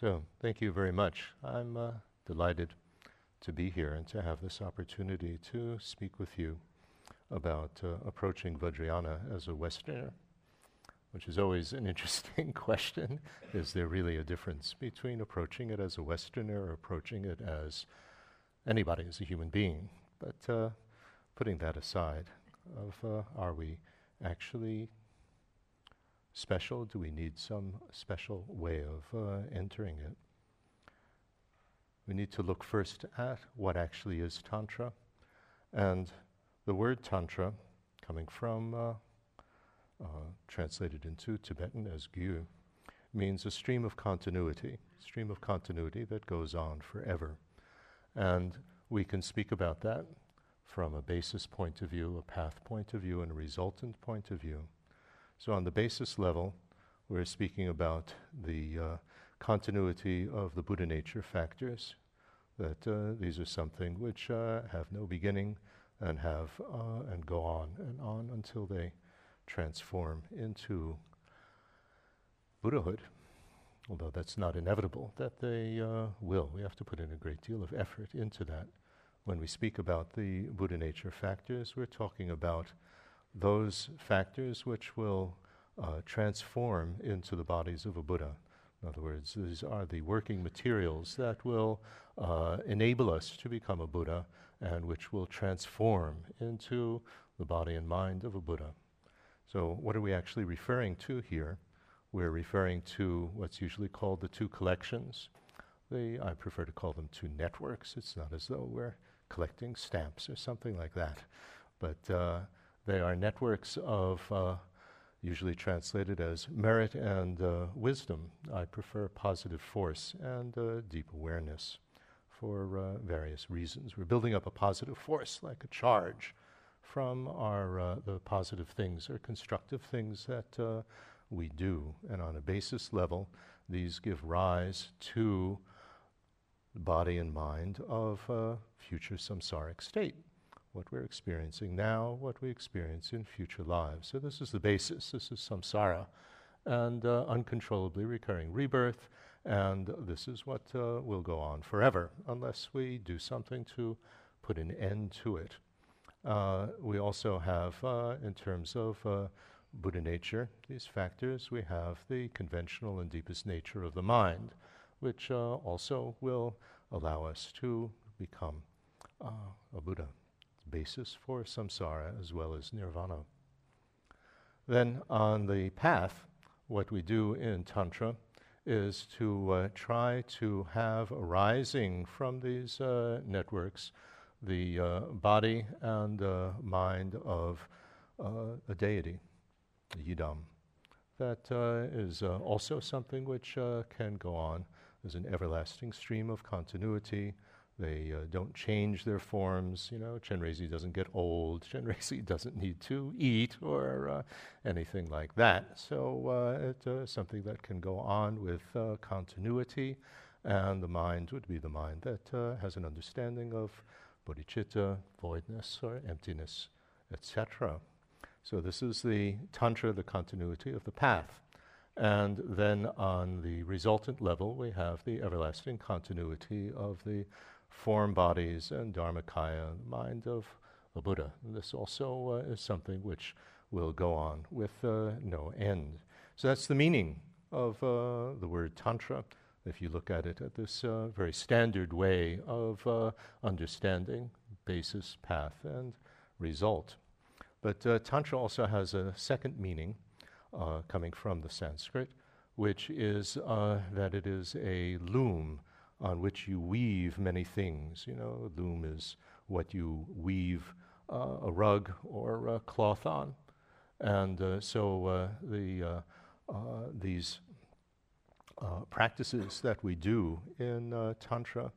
So, thank you very much. I'm uh, delighted to be here and to have this opportunity to speak with you about uh, approaching Vajrayana as a Westerner, which is always an interesting question. Is there really a difference between approaching it as a Westerner or approaching it as anybody, as a human being? But uh, putting that aside, of uh, are we actually special? Do we need some special way of uh, entering it? We need to look first at what actually is Tantra. And the word Tantra, coming from, uh, uh, translated into Tibetan as Gyu, means a stream of continuity, stream of continuity that goes on forever. And we can speak about that from a basis point of view, a path point of view, and a resultant point of view. So, on the basis level, we're speaking about the uh, continuity of the Buddha nature factors, that uh, these are something which uh, have no beginning and have uh, and go on and on until they transform into Buddhahood. Although that's not inevitable, that they uh, will. We have to put in a great deal of effort into that. When we speak about the Buddha nature factors, we're talking about those factors which will uh, transform into the bodies of a Buddha. In other words, these are the working materials that will uh, enable us to become a Buddha and which will transform into the body and mind of a Buddha. So, what are we actually referring to here? We're referring to what's usually called the two collections. The, I prefer to call them two networks. It's not as though we're collecting stamps or something like that. But uh, they are networks of, uh, usually translated as merit and uh, wisdom. I prefer positive force and uh, deep awareness for uh, various reasons. We're building up a positive force, like a charge, from our uh, the positive things or constructive things that uh, we do, and on a basis level, these give rise to body and mind of a future samsaric state what we're experiencing now, what we experience in future lives. So, this is the basis. This is samsara and uh, uncontrollably recurring rebirth. And this is what uh, will go on forever unless we do something to put an end to it. Uh, we also have, uh, in terms of uh, Buddha nature, these factors, we have the conventional and deepest nature of the mind, which uh, also will allow us to become a Buddha basis for samsara as well as nirvana. Then, on the path, what we do in Tantra is to uh, try to have arising from these uh, networks the uh, body and uh, mind of uh, a deity, a yidam. That uh, is also something which can go on as an everlasting stream of continuity they uh, don't change their forms. You know, Chenrezig doesn't get old. Chenrezig doesn't need to eat or uh, anything like that. So uh, it's uh, something that can go on with uh, continuity, and the mind would be the mind that uh, has an understanding of bodhicitta, voidness, or emptiness, etc. So this is the tantra, the continuity of the path. And then on the resultant level, we have the everlasting continuity of the form bodies and Dharmakaya, the mind of a Buddha. This also uh, is something which will go on with uh, no end. So that's the meaning of uh, the word Tantra, if you look at it at this uh, very standard way of uh, understanding basis, path, and result. But uh, Tantra also has a second meaning coming from the Sanskrit, which is that it is a loom on which you weave many things. You know, loom is what you weave uh, a rug or a cloth on. And uh, so uh, the, uh, uh, these uh, practices that we do in Tantra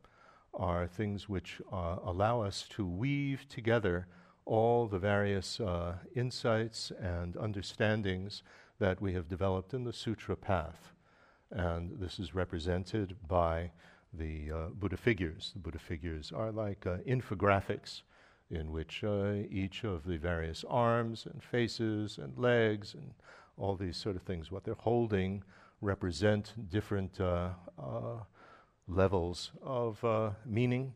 are things which allow us to weave together all the various insights and understandings that we have developed in the Sutra path. And this is represented by the uh, Buddha figures. The Buddha figures are like uh, infographics in which uh, each of the various arms and faces and legs and all these sort of things, what they're holding, represent different uh, uh, levels of meaning.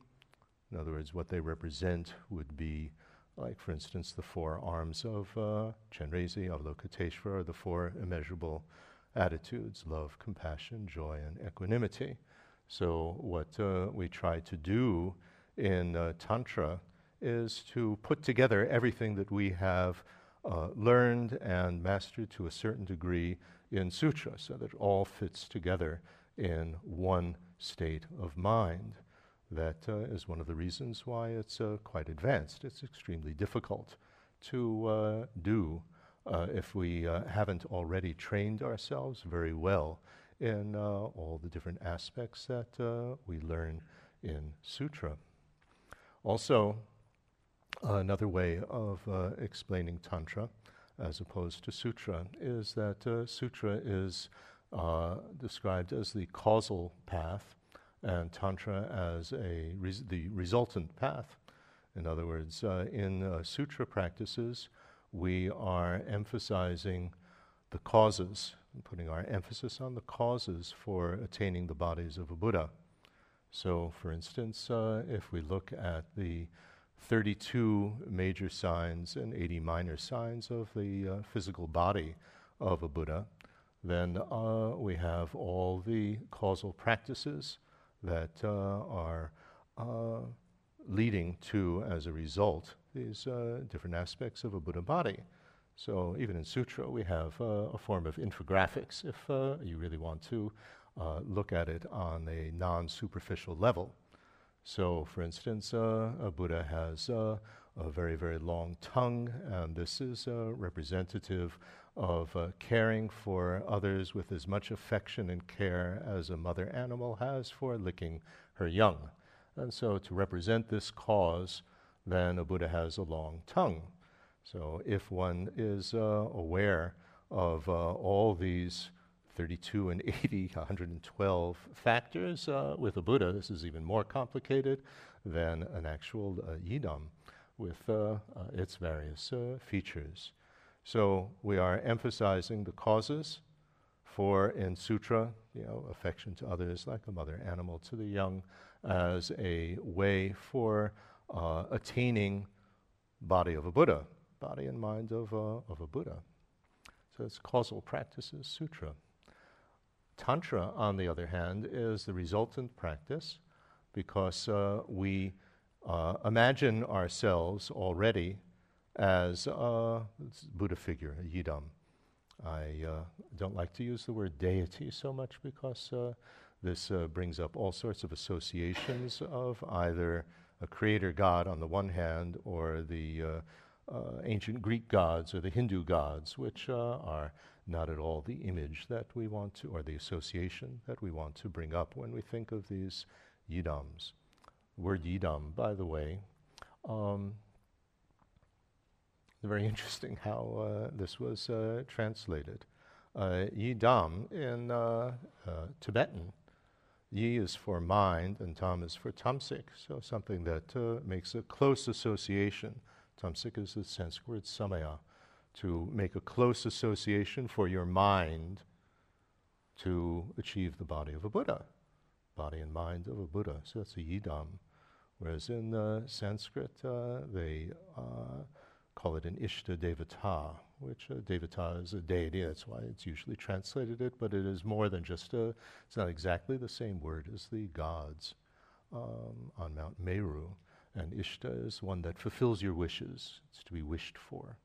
In other words, what they represent would be, like, for instance, the four arms of uh, Chenrezi, Avalokiteshvara, the four immeasurable attitudes love, compassion, joy, and equanimity. So, what uh, we try to do in uh, Tantra is to put together everything that we have uh, learned and mastered to a certain degree in Sutra so that it all fits together in one state of mind. That uh, is one of the reasons why it's uh, quite advanced. It's extremely difficult to uh, do if we haven't already trained ourselves very well in all the different aspects that we learn in Sutra. Also, another way of uh, explaining Tantra as opposed to Sutra is that uh, Sutra is uh, described as the causal path and Tantra as a res- the resultant path. In other words, uh, in uh, Sutra practices, we are emphasizing the causes, putting our emphasis on the causes for attaining the bodies of a Buddha. So, for instance, uh, if we look at the 32 major signs and 80 minor signs of the uh, physical body of a Buddha, then uh, we have all the causal practices that uh, are uh, leading to, as a result, these uh, different aspects of a Buddha body. So, even in Sutra, we have a form of infographics if you really want to look at it on a non superficial level. So, for instance, uh, a Buddha has uh, a very, very long tongue, and this is uh, representative of uh, caring for others with as much affection and care as a mother animal has for licking her young. And so, to represent this cause, then a Buddha has a long tongue. So, if one is uh, aware of uh, all these 32 and 80, 112 factors. Uh, with a Buddha, this is even more complicated than an actual uh, yidam with its various features. So we are emphasizing the causes for in sutra, you know, affection to others like a mother animal to the young, as a way for uh, attaining body of a Buddha, body and mind of, of a Buddha. So it's causal practices sutra. Tantra, on the other hand, is the resultant practice because uh, we uh, imagine ourselves already as a Buddha figure, a yidam. I uh, don't like to use the word deity so much because uh, this uh, brings up all sorts of associations of either a creator god on the one hand or the uh, ancient Greek gods or the Hindu gods, which are not at all the image that we want to, or the association that we want to bring up when we think of these yidams. Word yidam, by the way, um, very interesting how uh, this was uh, translated. Uh, yidam in uh, uh, Tibetan, yi is for mind and tam is for tamsik, so something that uh, makes a close association. Tamsik is the Sanskrit word samaya, to make a close association for your mind to achieve the body of a Buddha, body and mind of a Buddha. So that's a yidam. Whereas in uh, Sanskrit, uh, they uh, call it an ishta devata, which uh, devata is a deity. That's why it's usually translated it, but it is more than just a, it's not exactly the same word as the gods um, on Mount Meru. And ishta is one that fulfills your wishes, it's to be wished for.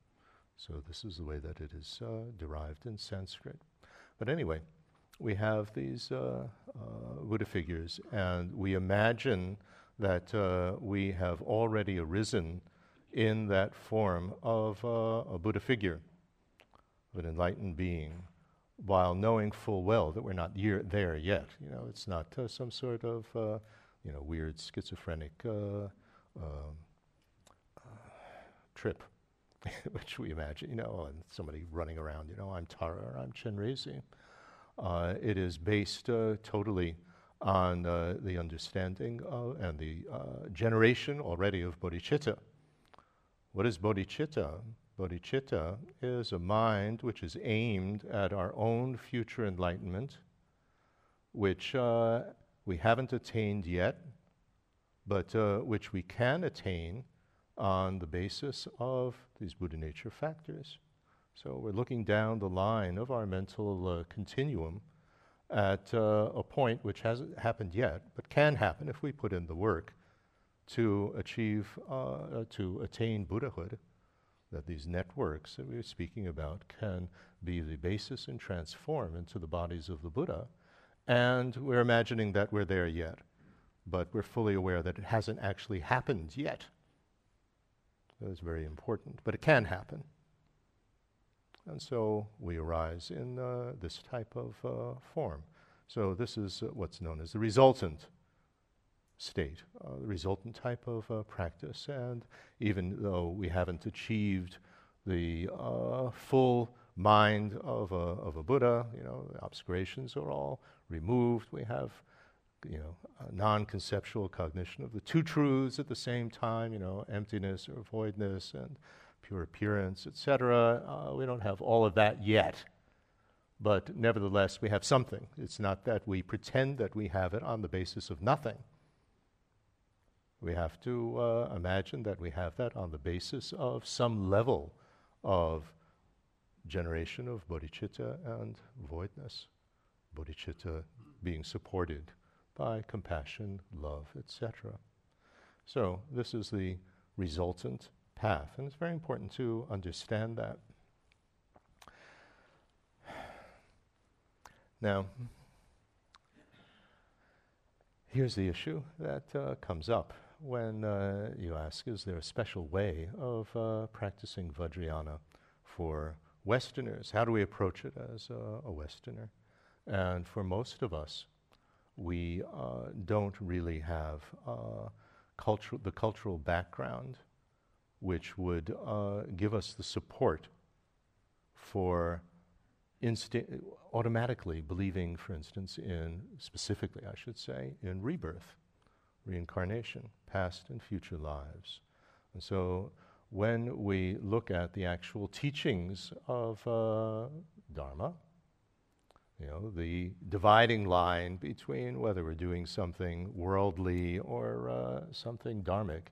So this is the way that it is uh, derived in Sanskrit. But anyway, we have these uh, uh, Buddha figures, and we imagine that uh, we have already arisen in that form of uh, a Buddha figure, of an enlightened being, while knowing full well that we're not year, there yet. You know, it's not uh, some sort of you know weird schizophrenic trip which we imagine, you know, and somebody running around, you know, I'm Tara or I'm Chenrezi. Uh, it is based uh, totally on uh, the understanding and the uh, generation already of bodhicitta. What is bodhicitta? bodhicitta, is a mind which is aimed at our own future enlightenment, which uh, we haven't attained yet, but uh, which we can attain on the basis of these Buddha nature factors. So we're looking down the line of our mental uh, continuum at uh, a point which hasn't happened yet, but can happen if we put in the work to achieve, uh, uh to attain Buddhahood. That these networks that we are speaking about can be the basis and transform into the bodies of the Buddha. And we're imagining that we're there yet, but we're fully aware that it hasn't actually happened yet. That is very important, but it can happen. And so we arise in uh, this type of uh, form. So this is uh, what's known as the resultant state, uh, the resultant type of uh, practice. And even though we haven't achieved the uh, full mind of a, of a Buddha, you know, the obscurations are all removed. We have, you know, non-conceptual cognition of the two truths at the same time, you know, emptiness or voidness and pure appearance, etc. Uh, we don't have all of that yet. But nevertheless, we have something. It's not that we pretend that we have it on the basis of nothing. We have to uh, imagine that we have that on the basis of some level of generation of bodhicitta and voidness. Bodhicitta being supported by compassion, love, etc. So, this is the resultant path. And it's very important to understand that. Now, here's the issue that uh, comes up when uh, you ask Is there a special way of uh, practicing Vajrayana for Westerners? How do we approach it as a, a Westerner? And for most of us, we uh, don't really have uh, the cultural background which would uh, give us the support for insti- automatically believing, for instance, in, specifically, I should say, in rebirth, reincarnation, past and future lives. And so when we look at the actual teachings of uh, Dharma, you know, the dividing line between whether we're doing something worldly or uh, something dharmic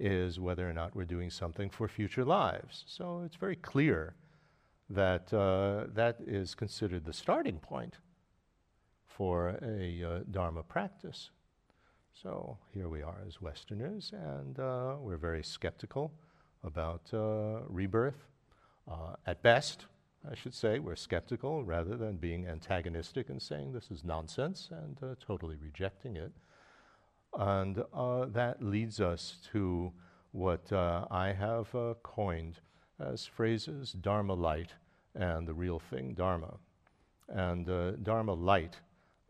is whether or not we're doing something for future lives. So it's very clear that uh, that is considered the starting point for a uh, Dharma practice. So here we are as Westerners, and uh, we're very skeptical about uh, rebirth. Uh, at best, I should say, we're skeptical rather than being antagonistic and saying this is nonsense and uh, totally rejecting it. And uh, that leads us to what uh, I have uh, coined as phrases Dharma light and the real thing, Dharma. And uh, Dharma light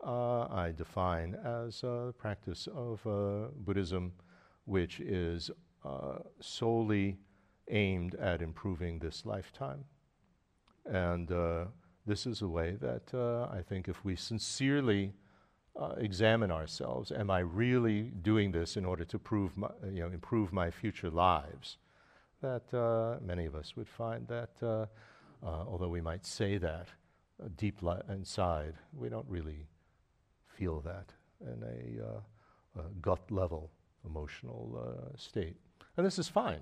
uh, I define as a practice of Buddhism which is solely aimed at improving this lifetime. And this is a way that I think if we sincerely uh, examine ourselves. Am I really doing this in order to prove my, you know, improve my future lives? That uh, many of us would find that, uh, uh although we might say that uh, deep li- inside, we don't really feel that in a, uh, a gut level emotional state. And this is fine.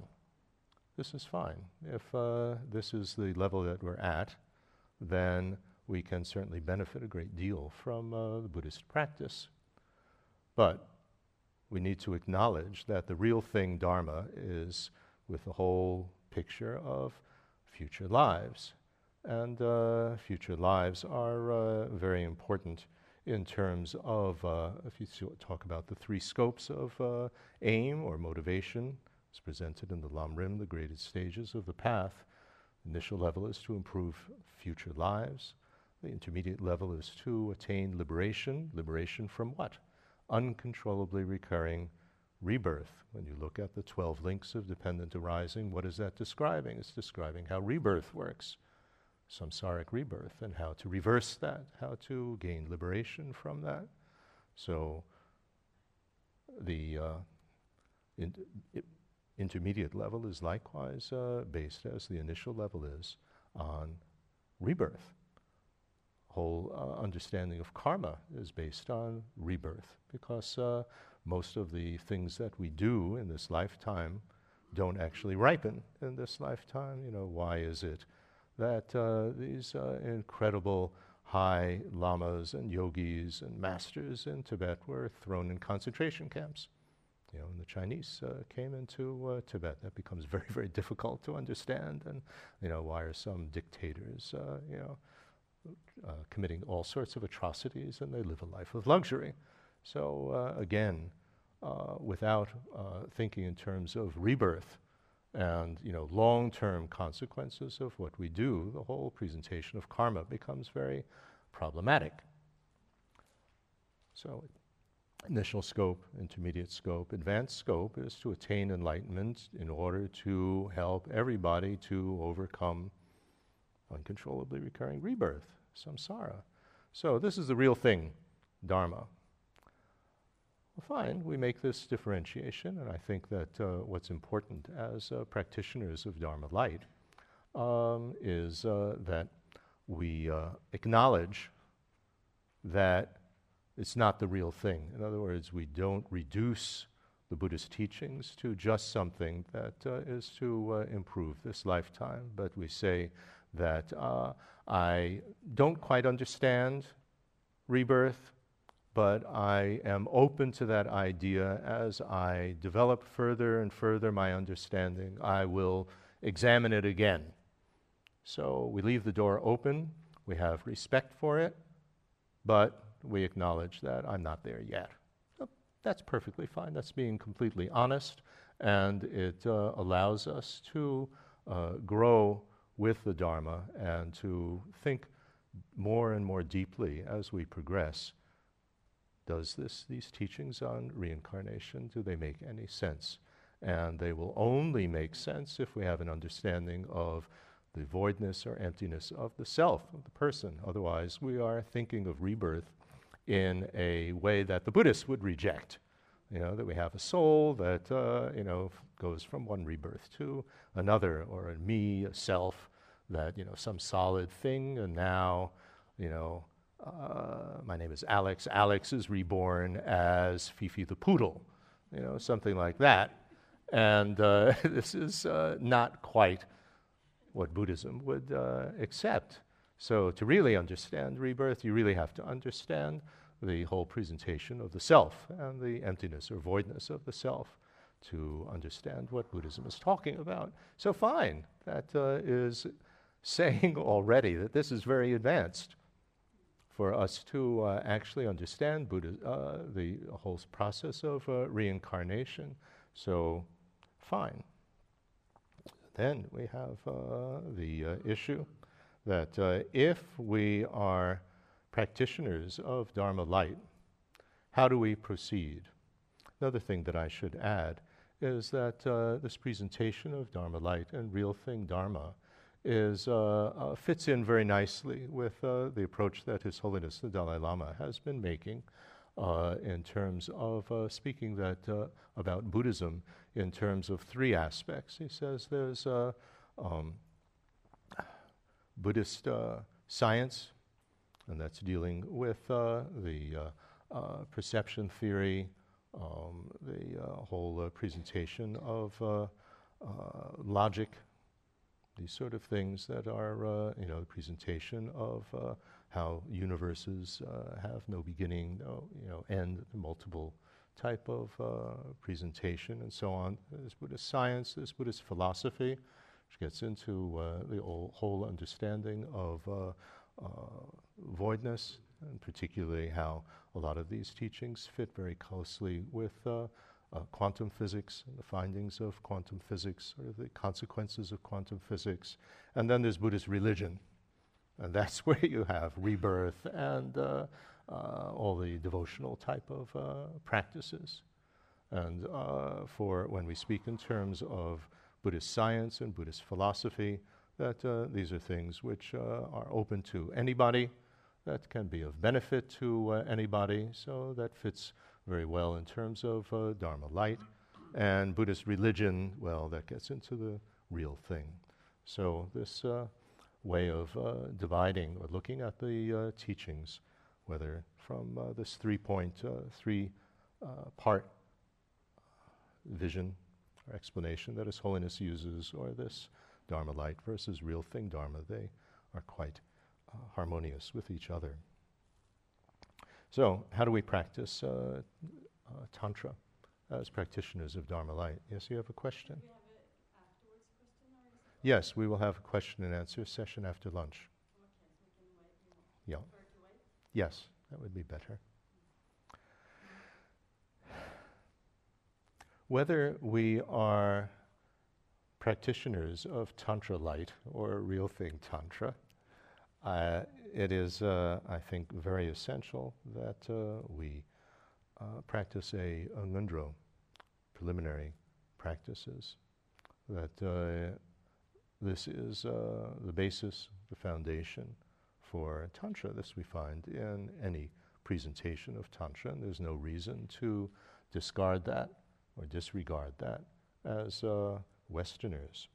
This is fine. If this is the level that we're at, then we can certainly benefit a great deal from uh, the Buddhist practice. But we need to acknowledge that the real thing, Dharma, is with the whole picture of future lives. And uh, future lives are uh, very important in terms of, uh, if you talk about the three scopes of uh, aim or motivation, it's presented in the Lamrim, the graded stages of the path. Initial level is to improve future lives. The intermediate level is to attain liberation. Liberation from what? Uncontrollably recurring rebirth. When you look at the 12 links of dependent arising, what is that describing? It's describing how rebirth works, samsaric rebirth, and how to reverse that, how to gain liberation from that. So, the uh, in, intermediate level is likewise uh, based, as the initial level is, on rebirth. Whole uh, understanding of karma is based on rebirth because uh, most of the things that we do in this lifetime don't actually ripen in this lifetime. You know, why is it that uh, these uh, incredible high lamas and yogis and masters in Tibet were thrown in concentration camps? You know, when the Chinese uh, came into uh, Tibet, that becomes very, very difficult to understand. And you know, why are some dictators, uh, you know, uh, committing all sorts of atrocities, and they live a life of luxury? So again, uh, without uh, thinking in terms of rebirth and you know long-term consequences of what we do, the whole presentation of karma becomes very problematic. So, initial scope, intermediate scope, advanced scope is to attain enlightenment in order to help everybody to overcome uncontrollably recurring rebirth, samsara. So, this is the real thing, dharma. Well, fine, we make this differentiation, and I think that uh, what's important as uh, practitioners of Dharma Light um, is uh, that we uh, acknowledge that it's not the real thing. In other words, we don't reduce the Buddhist teachings to just something that uh, is to uh, improve this lifetime, but we say that I don't quite understand rebirth, but I am open to that idea as I develop further and further my understanding. I will examine it again. So we leave the door open, we have respect for it, but we acknowledge that I'm not there yet. That's perfectly fine. That's being completely honest, and it uh, allows us to uh, grow with the Dharma and to think more and more deeply as we progress does this, these teachings on reincarnation, do they make any sense? And they will only make sense if we have an understanding of the voidness or emptiness of the self, of the person. Otherwise, we are thinking of rebirth in a way that the Buddhists would reject. You know, that we have a soul that, uh, you know, goes from one rebirth to another, or a me, a self, that, you know, some solid thing, and now, you know, uh, my name is Alex. Alex is reborn as Fifi the poodle, you know, something like that. And uh, this is uh, not quite what Buddhism would uh, accept. So, to really understand rebirth, you really have to understand the whole presentation of the self and the emptiness or voidness of the self to understand what Buddhism is talking about. So, fine, that uh, is saying already that this is very advanced for us to uh, actually understand Buddha, uh, the whole process of uh, reincarnation. So, fine. Then we have uh, the uh, issue that uh, if we are practitioners of Dharma light, how do we proceed? Another thing that I should add is that this presentation of Dharma light and real thing Dharma is, uh, uh, fits in very nicely with uh, the approach that His Holiness the Dalai Lama has been making uh, in terms of uh, speaking that, uh, about Buddhism in terms of three aspects. He says there's um, Buddhist science, and that's dealing with the perception theory, um, the whole presentation of logic these sort of things that are, uh, you know, the presentation of uh, how universes uh, have no beginning, no, you know, end, multiple type of uh, presentation and so on. There's Buddhist science, there's Buddhist philosophy, which gets into uh, the whole understanding of uh, voidness, and particularly how a lot of these teachings fit very closely with uh, quantum physics and the findings of quantum physics, or the consequences of quantum physics. And then there's Buddhist religion. And that's where you have rebirth and uh, uh, all the devotional type of uh, practices. And uh, for when we speak in terms of Buddhist science and Buddhist philosophy, that uh, these are things which are open to anybody, that can be of benefit to anybody, so that fits very well in terms of uh, Dharma light. And Buddhist religion, well, that gets into the real thing. So, this uh, way of uh, dividing or looking at the uh, teachings, whether from uh, this three point, uh, three uh, part vision or explanation that His Holiness uses, or this Dharma light versus real thing Dharma, they are quite uh, harmonious with each other. So, how do we practice uh, uh, Tantra? as practitioners of Dharma Light. Yes, you have a question? Yes, we will have a question and answer session after lunch. Okay, so yeah. Yes, that would be better. Whether we are practitioners of Tantra Light or Real Thing Tantra, uh, it is, uh, I think, very essential that uh, we uh, practice a, ngondro, preliminary practices. That uh, this is uh, the basis, the foundation for Tantra. This we find in any presentation of Tantra, and there's no reason to discard that or disregard that as uh, Westerners.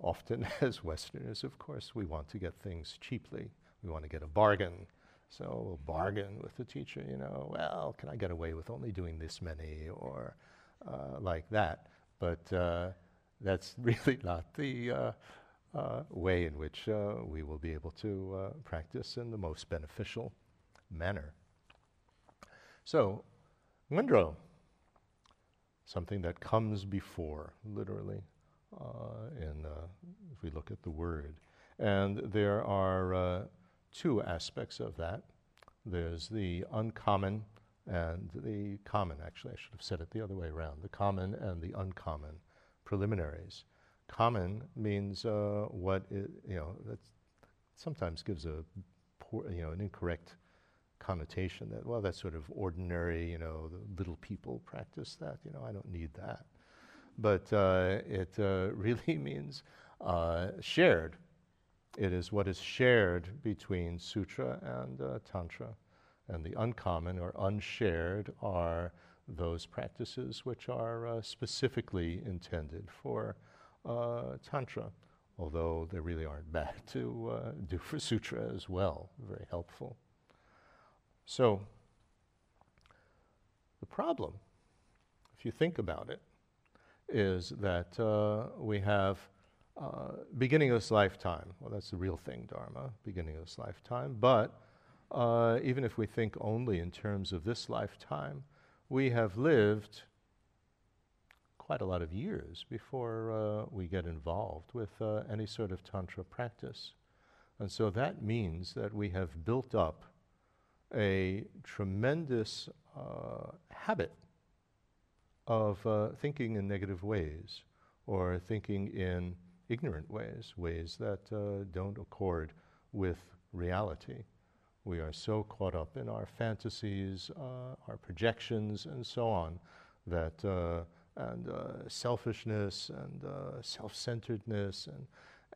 Often, as Westerners, of course, we want to get things cheaply. We want to get a bargain so we'll bargain with the teacher, you know, well, can I get away with only doing this many or uh, like that? But uh, that's really not the uh, uh way in which uh, we will be able to practice in the most beneficial manner. So, ngondro, something that comes before, literally, uh, in, uh, if we look at the word. And there are uh, two aspects of that. There's the uncommon and the common, actually, I should have said it the other way around the common and the uncommon preliminaries. Common means uh, what it, you know, that sometimes gives a poor, you know, an incorrect connotation that, well, that's sort of ordinary, you know, the little people practice that, you know, I don't need that. But uh, it uh, really means uh, shared it is what is shared between Sutra and uh, Tantra. And the uncommon or unshared are those practices which are uh, specifically intended for uh, Tantra, although they really aren't bad to do for Sutra as well. Very helpful. So, the problem, if you think about it, is that uh, we have uh, beginning of this lifetime. Well, that's the real thing, Dharma, beginning of this lifetime. But uh, even if we think only in terms of this lifetime, we have lived quite a lot of years before uh, we get involved with uh, any sort of Tantra practice. And so that means that we have built up a tremendous uh, habit of thinking in negative ways or thinking in ignorant ways, ways that uh, don't accord with reality. We are so caught up in our fantasies, uh, our projections, and so on, that uh, and uh, selfishness and uh, self-centeredness and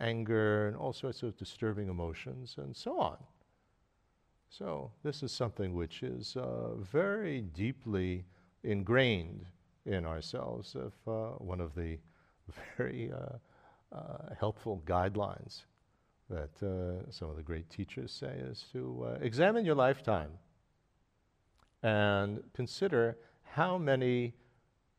anger and all sorts of disturbing emotions and so on. So this is something which is uh, very deeply ingrained in ourselves. If one of the very uh, helpful guidelines that uh, some of the great teachers say is to uh, examine your lifetime and consider how many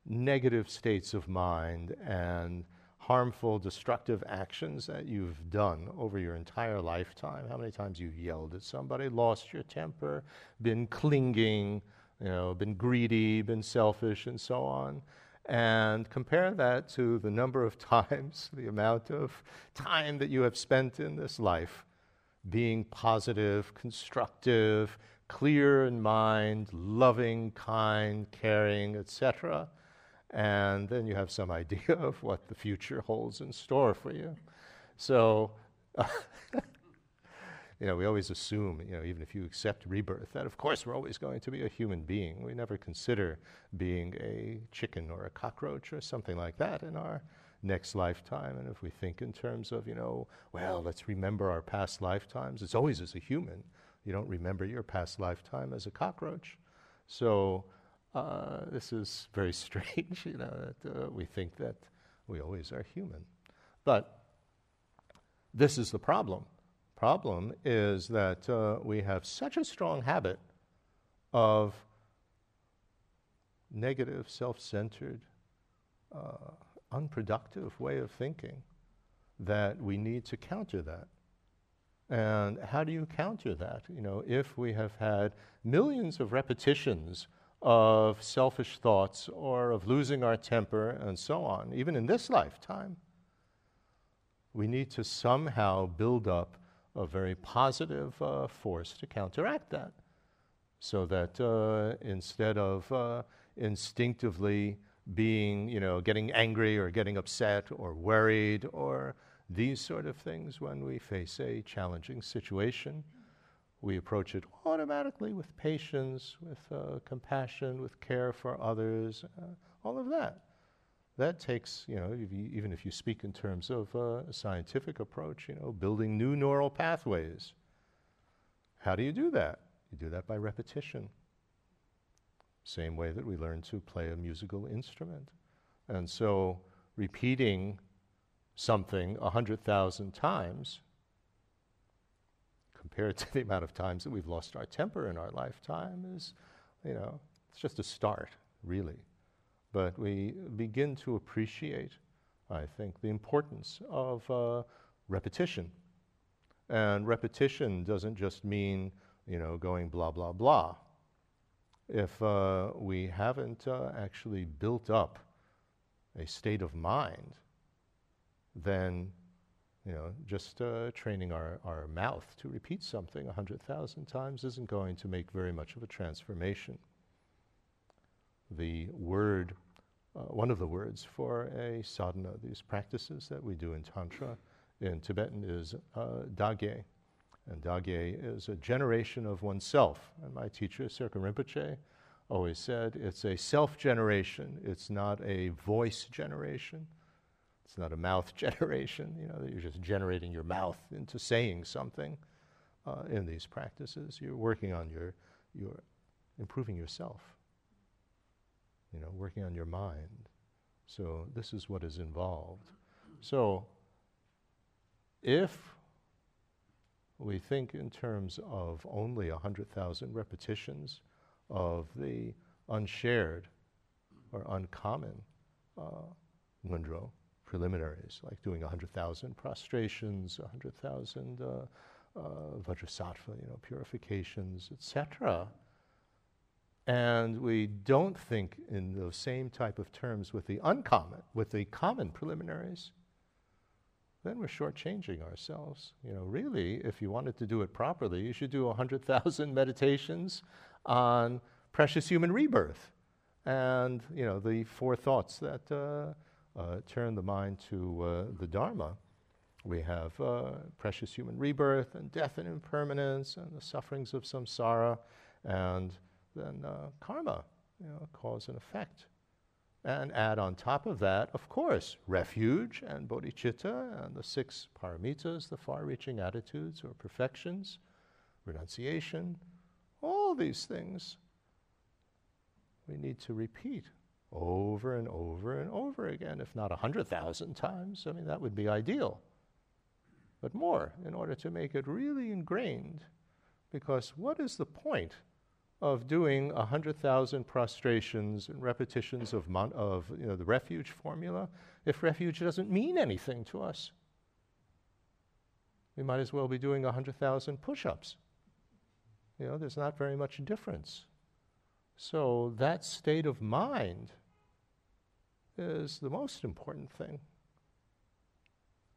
negative states of mind and harmful, destructive actions that you've done over your entire lifetime. How many times you've yelled at somebody, lost your temper, been clinging, you know, been greedy, been selfish, and so on and compare that to the number of times, the amount of time that you have spent in this life being positive, constructive, clear in mind, loving, kind, caring, etc. And then you have some idea of what the future holds in store for you. So, you know, we always assume, you know, even if you accept rebirth, that of course we're always going to be a human being. We never consider being a chicken or a cockroach or something like that in our next lifetime. And if we think in terms of, you know, well, let's remember our past lifetimes, it's always as a human. You don't remember your past lifetime as a cockroach. So, Uh, this is very strange, you know, that uh, we think that we always are human. But this is the problem. Problem is that uh, we have such a strong habit of negative, self centered, uh, unproductive way of thinking that we need to counter that. And how do you counter that? You know, if we have had millions of repetitions of selfish thoughts or of losing our temper and so on, even in this lifetime, we need to somehow build up a very positive uh, force to counteract that. So that uh, instead of uh, instinctively being, you know, getting angry or getting upset or worried or these sort of things when we face a challenging situation. We approach it automatically with patience, with uh, compassion, with care for others, uh, all of that. That takes, you know, if you, even if you speak in terms of uh, a scientific approach, you know, building new neural pathways. How do you do that? You do that by repetition. Same way that we learn to play a musical instrument. And so, repeating something 100,000 times compared to the amount of times that we've lost our temper in our lifetime is, you know, it's just a start, really. But we begin to appreciate, I think, the importance of uh, repetition. And repetition doesn't just mean, you know, going blah, blah, blah. If uh, we haven't uh, actually built up a state of mind then you know, just uh, training our, our mouth to repeat something 100,000 times isn't going to make very much of a transformation. The word, uh, one of the words for a sadhana, these practices that we do in Tantra in Tibetan is uh, dagye. And dagye is a generation of oneself. And my teacher, Serkong Rinpoche, always said it's a self generation, it's not a voice generation. It's not a mouth generation, you know, that you're just generating your mouth into saying something uh, in these practices. You're working on your, your improving yourself, you know, working on your mind. So this is what is involved. So if we think in terms of only 100,000 repetitions of the unshared or uncommon uh, Ngondro, preliminaries, like doing 100,000 prostrations, 100,000 uh, uh, vajrasattva, you know, purifications, etc. And we don't think in those same type of terms with the uncommon, with the common preliminaries, then we're shortchanging ourselves. You know, really, if you wanted to do it properly, you should do 100,000 meditations on precious human rebirth and, you know, the four thoughts that uh, turn the mind to uh, the Dharma, we have uh, precious human rebirth and death and impermanence and the sufferings of samsara, and then uh, karma, you know, cause and effect. And add on top of that, of course, refuge and bodhicitta and the six paramitas, the far reaching attitudes or perfections, renunciation, all these things we need to repeat over and over and over again, if not a 100,000 times. I mean, that would be ideal. But more in order to make it really ingrained. Because what is the point of doing a 100,000 prostrations and repetitions of, mon- of you know, the refuge formula if refuge doesn't mean anything to us? We might as well be doing 100,000 push ups. You know, there's not very much difference. So, that state of mind is the most important thing.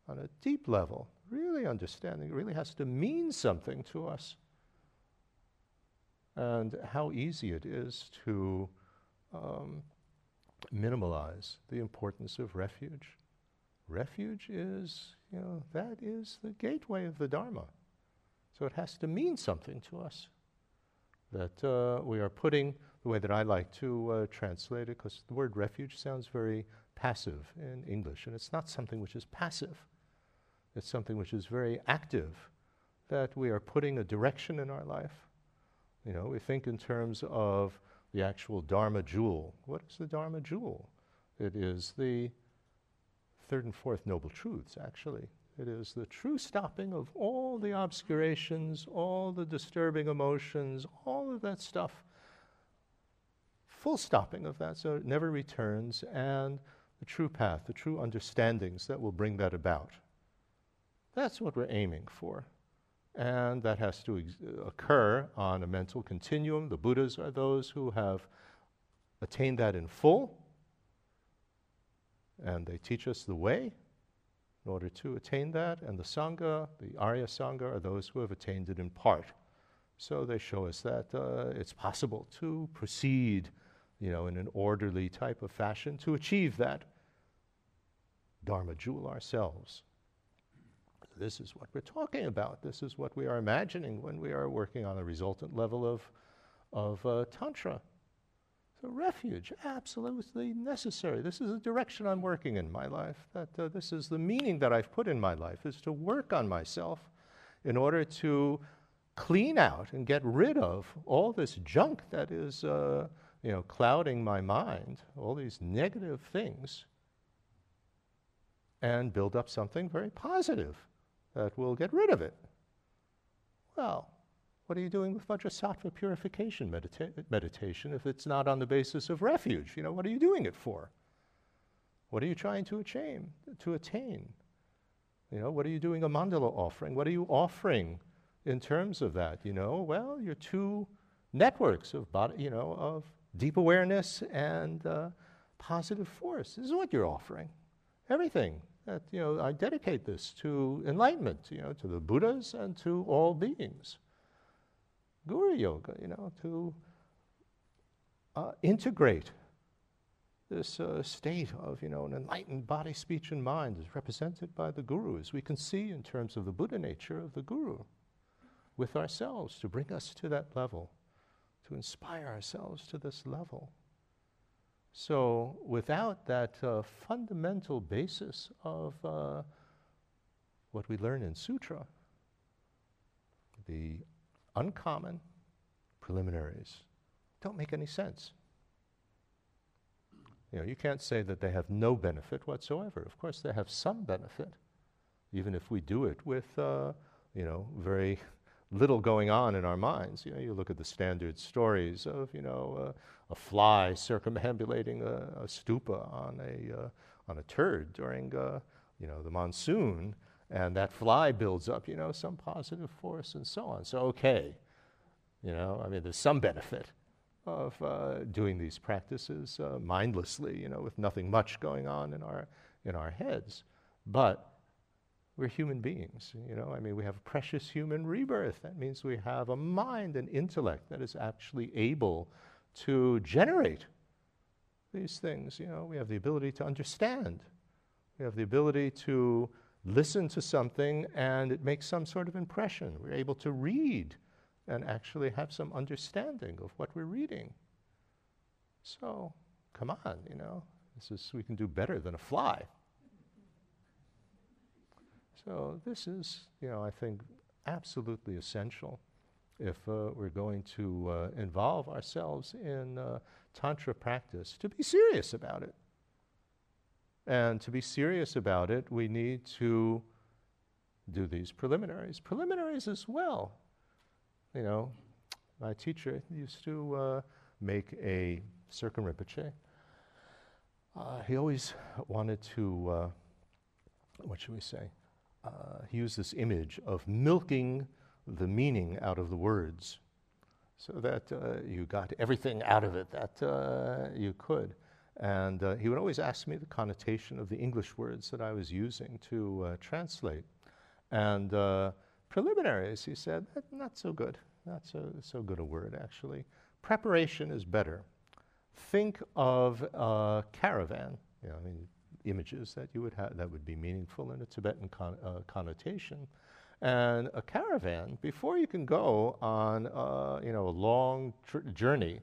On a deep level, really understanding really has to mean something to us. And how easy it is to um, minimalize the importance of refuge. Refuge is, you know, that is the gateway of the Dharma. So it has to mean something to us. That uh, we are putting the way that I like to uh, translate it, because the word refuge sounds very passive in English, and it's not something which is passive. It's something which is very active, that we are putting a direction in our life. You know, we think in terms of the actual Dharma jewel. What is the Dharma jewel? It is the third and fourth noble truths, actually. It is the true stopping of all the obscurations, all the disturbing emotions, all of that stuff. Full stopping of that so it never returns, and the true path, the true understandings that will bring that about. That's what we're aiming for. And that has to ex- occur on a mental continuum. The Buddhas are those who have attained that in full, and they teach us the way in order to attain that. And the Sangha, the Arya Sangha, are those who have attained it in part. So they show us that uh, it's possible to proceed, you know, in an orderly type of fashion to achieve that Dharma jewel ourselves. This is what we're talking about. This is what we are imagining when we are working on a resultant level of, of uh, Tantra. So, refuge, absolutely necessary. This is the direction I'm working in my life. That uh, this is the meaning that I've put in my life is to work on myself in order to clean out and get rid of all this junk that is, uh, you know, clouding my mind, all these negative things, and build up something very positive that will get rid of it. Well, what are you doing with Vajrasattva purification medita- meditation if it's not on the basis of refuge? You know, what are you doing it for? What are you trying to attain? To attain? You know, what are you doing a mandala offering? What are you offering in terms of that? You know, well, your two networks of body, you know, of deep awareness and uh, positive force. This is what you're offering. Everything that, you know, I dedicate this to enlightenment, you know, to the Buddhas and to all beings. Guru Yoga, you know, to uh, integrate this uh, state of, you know, an enlightened body, speech, and mind is represented by the Guru, as we can see in terms of the Buddha nature of the Guru, with ourselves to bring us to that level, to inspire ourselves to this level. So, without that uh, fundamental basis of uh, what we learn in Sutra, the uncommon preliminaries don't make any sense. You know, you can't say that they have no benefit whatsoever. Of course, they have some benefit, even if we do it with, uh, you know, very little going on in our minds. You know, you look at the standard stories of, you know, uh, a fly circumambulating a, a stupa on a, uh, on a turd during, uh, you know, the monsoon, and that fly builds up, you know, some positive force and so on. So, okay, you know, I mean, there's some benefit of uh, doing these practices uh, mindlessly, you know, with nothing much going on in our, in our heads. But we're human beings, you know. I mean, we have precious human rebirth. That means we have a mind and intellect that is actually able to generate these things. You know, we have the ability to understand. We have the ability to listen to something and it makes some sort of impression. We're able to read and actually have some understanding of what we're reading. So, come on, you know, this is we can do better than a fly. So this is, you know, I think absolutely essential if uh, we're going to uh, involve ourselves in uh, Tantra practice to be serious about it. And to be serious about it, we need to do these preliminaries. Preliminaries as well. You know, my teacher used to uh, make a Serkong Uh, he always wanted to, uh, what should we say? Uh, he used this image of milking the meaning out of the words so that uh, you got everything out of it that uh, you could. And uh, he would always ask me the connotation of the English words that I was using to uh, translate. And uh, preliminaries, he said, not so good. Not so, so good a word, actually. Preparation is better. Think of a caravan. You know, I mean, images that you would have that would be meaningful in a Tibetan con- uh, connotation. And a caravan, before you can go on uh, you know, a long tr- journey,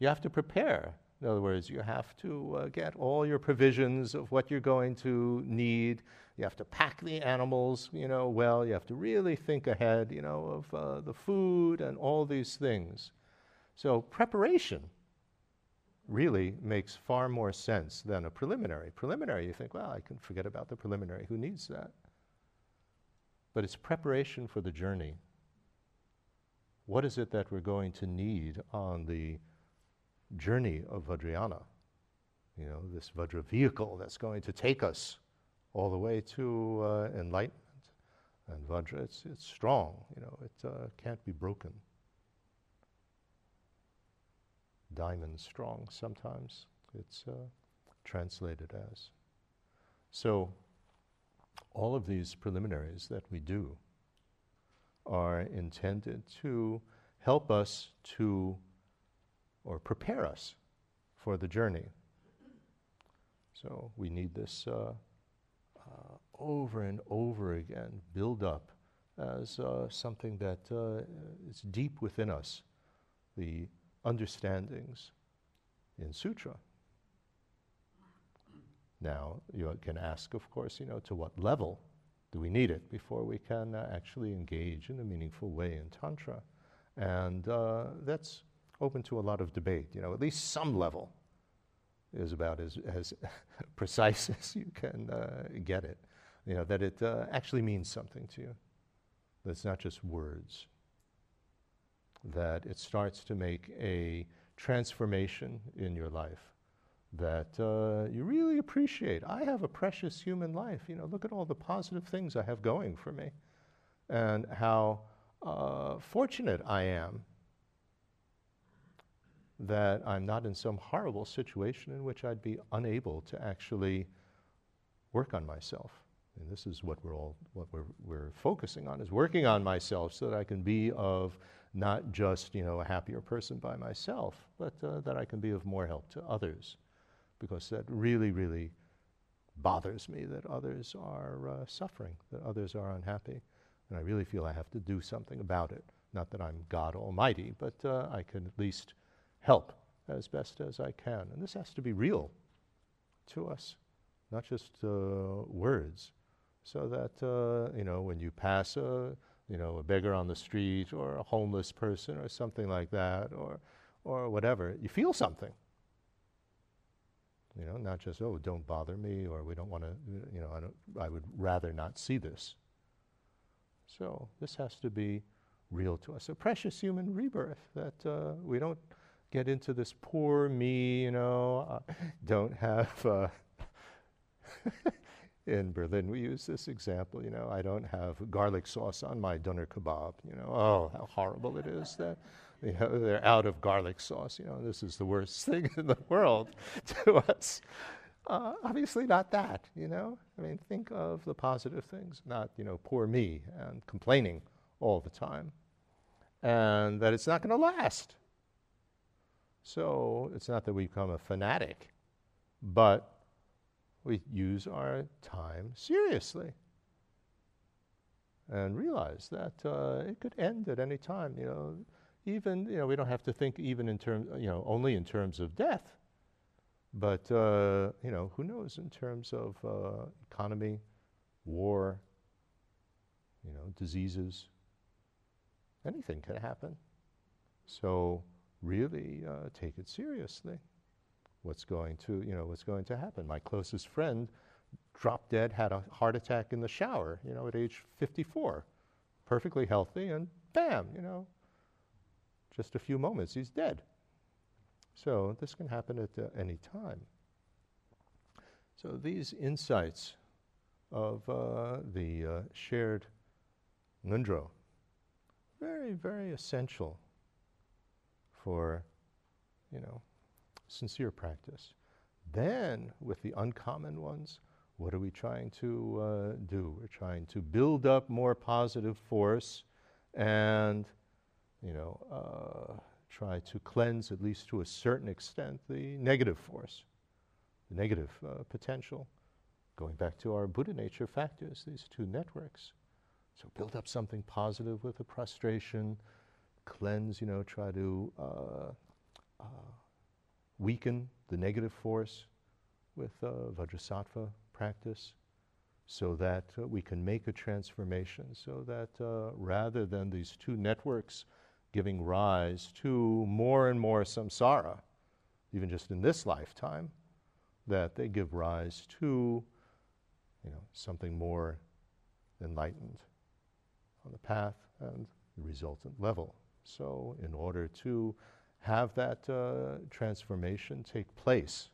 you have to prepare. In other words, you have to uh, get all your provisions of what you're going to need. You have to pack the animals, you know, well. You have to really think ahead, you know, of uh, the food and all these things. So preparation really makes far more sense than a preliminary. Preliminary, you think, well, I can forget about the preliminary. Who needs that? But it's preparation for the journey. What is it that we're going to need on the journey of Vajrayana? You know, this Vajra vehicle that's going to take us all the way to uh, enlightenment. And Vajra, it's, it's strong, you know, it uh, can't be broken diamond strong sometimes it's uh, translated as. So, all of these preliminaries that we do are intended to help us to, or prepare us for the journey. So, we need this uh, uh, over and over again, build up as uh, something that uh, is deep within us. The understandings in sutra. Now, you can ask, of course, you know, to what level do we need it before we can uh, actually engage in a meaningful way in Tantra? And uh, that's open to a lot of debate. You know, at least some level is about as, as precise as you can uh, get it. You know, that it uh, actually means something to you, that it's not just words that it starts to make a transformation in your life that uh, you really appreciate. I have a precious human life. You know, look at all the positive things I have going for me, and how uh, fortunate I am that I'm not in some horrible situation in which I'd be unable to actually work on myself. And this is what we're all what we're, we're focusing on is working on myself so that I can be of not just you know a happier person by myself, but uh, that I can be of more help to others, because that really, really bothers me that others are uh, suffering, that others are unhappy, and I really feel I have to do something about it. Not that I'm God Almighty, but uh, I can at least help as best as I can, and this has to be real to us, not just uh, words, so that uh, you know when you pass a you know, a beggar on the street or a homeless person or something like that or, or whatever, you feel something. You know, not just, oh, don't bother me or we don't want to, you know, I, don't, I would rather not see this. So this has to be real to us. A precious human rebirth that uh, we don't get into this poor me, you know, uh, don't have. Uh, in Berlin, we use this example. You know, I don't have garlic sauce on my doner kebab. You know, oh, how horrible it is that you know, they're out of garlic sauce. You know, this is the worst thing in the world to us. Uh, obviously, not that. You know, I mean, think of the positive things, not you know, poor me and complaining all the time, and that it's not going to last. So it's not that we become a fanatic, but we use our time seriously and realize that uh, it could end at any time. You know, even you know we don't have to think even in terms you know only in terms of death, but uh, you know who knows in terms of uh, economy, war, you know diseases. Anything can happen. So really uh, take it seriously what's going to, you know, what's going to happen. My closest friend dropped dead, had a heart attack in the shower, you know, at age 54, perfectly healthy, and bam, you know, just a few moments, he's dead. So this can happen at uh, any time. So these insights of uh, the uh, shared ngondro, very, very essential for, you know, sincere practice. Then, with the uncommon ones, what are we trying to uh, do? We're trying to build up more positive force and, you know, uh, try to cleanse, at least to a certain extent, the negative force, the negative uh, potential. Going back to our Buddha nature factors, these two networks. So build up something positive with the prostration, cleanse, you know, try to uh, uh, weaken the negative force with uh, Vajrasattva practice so that uh, we can make a transformation, so that uh, rather than these two networks giving rise to more and more samsara, even just in this lifetime, that they give rise to you know, something more enlightened on the path and the resultant level. So, in order to have that uh, transformation take place,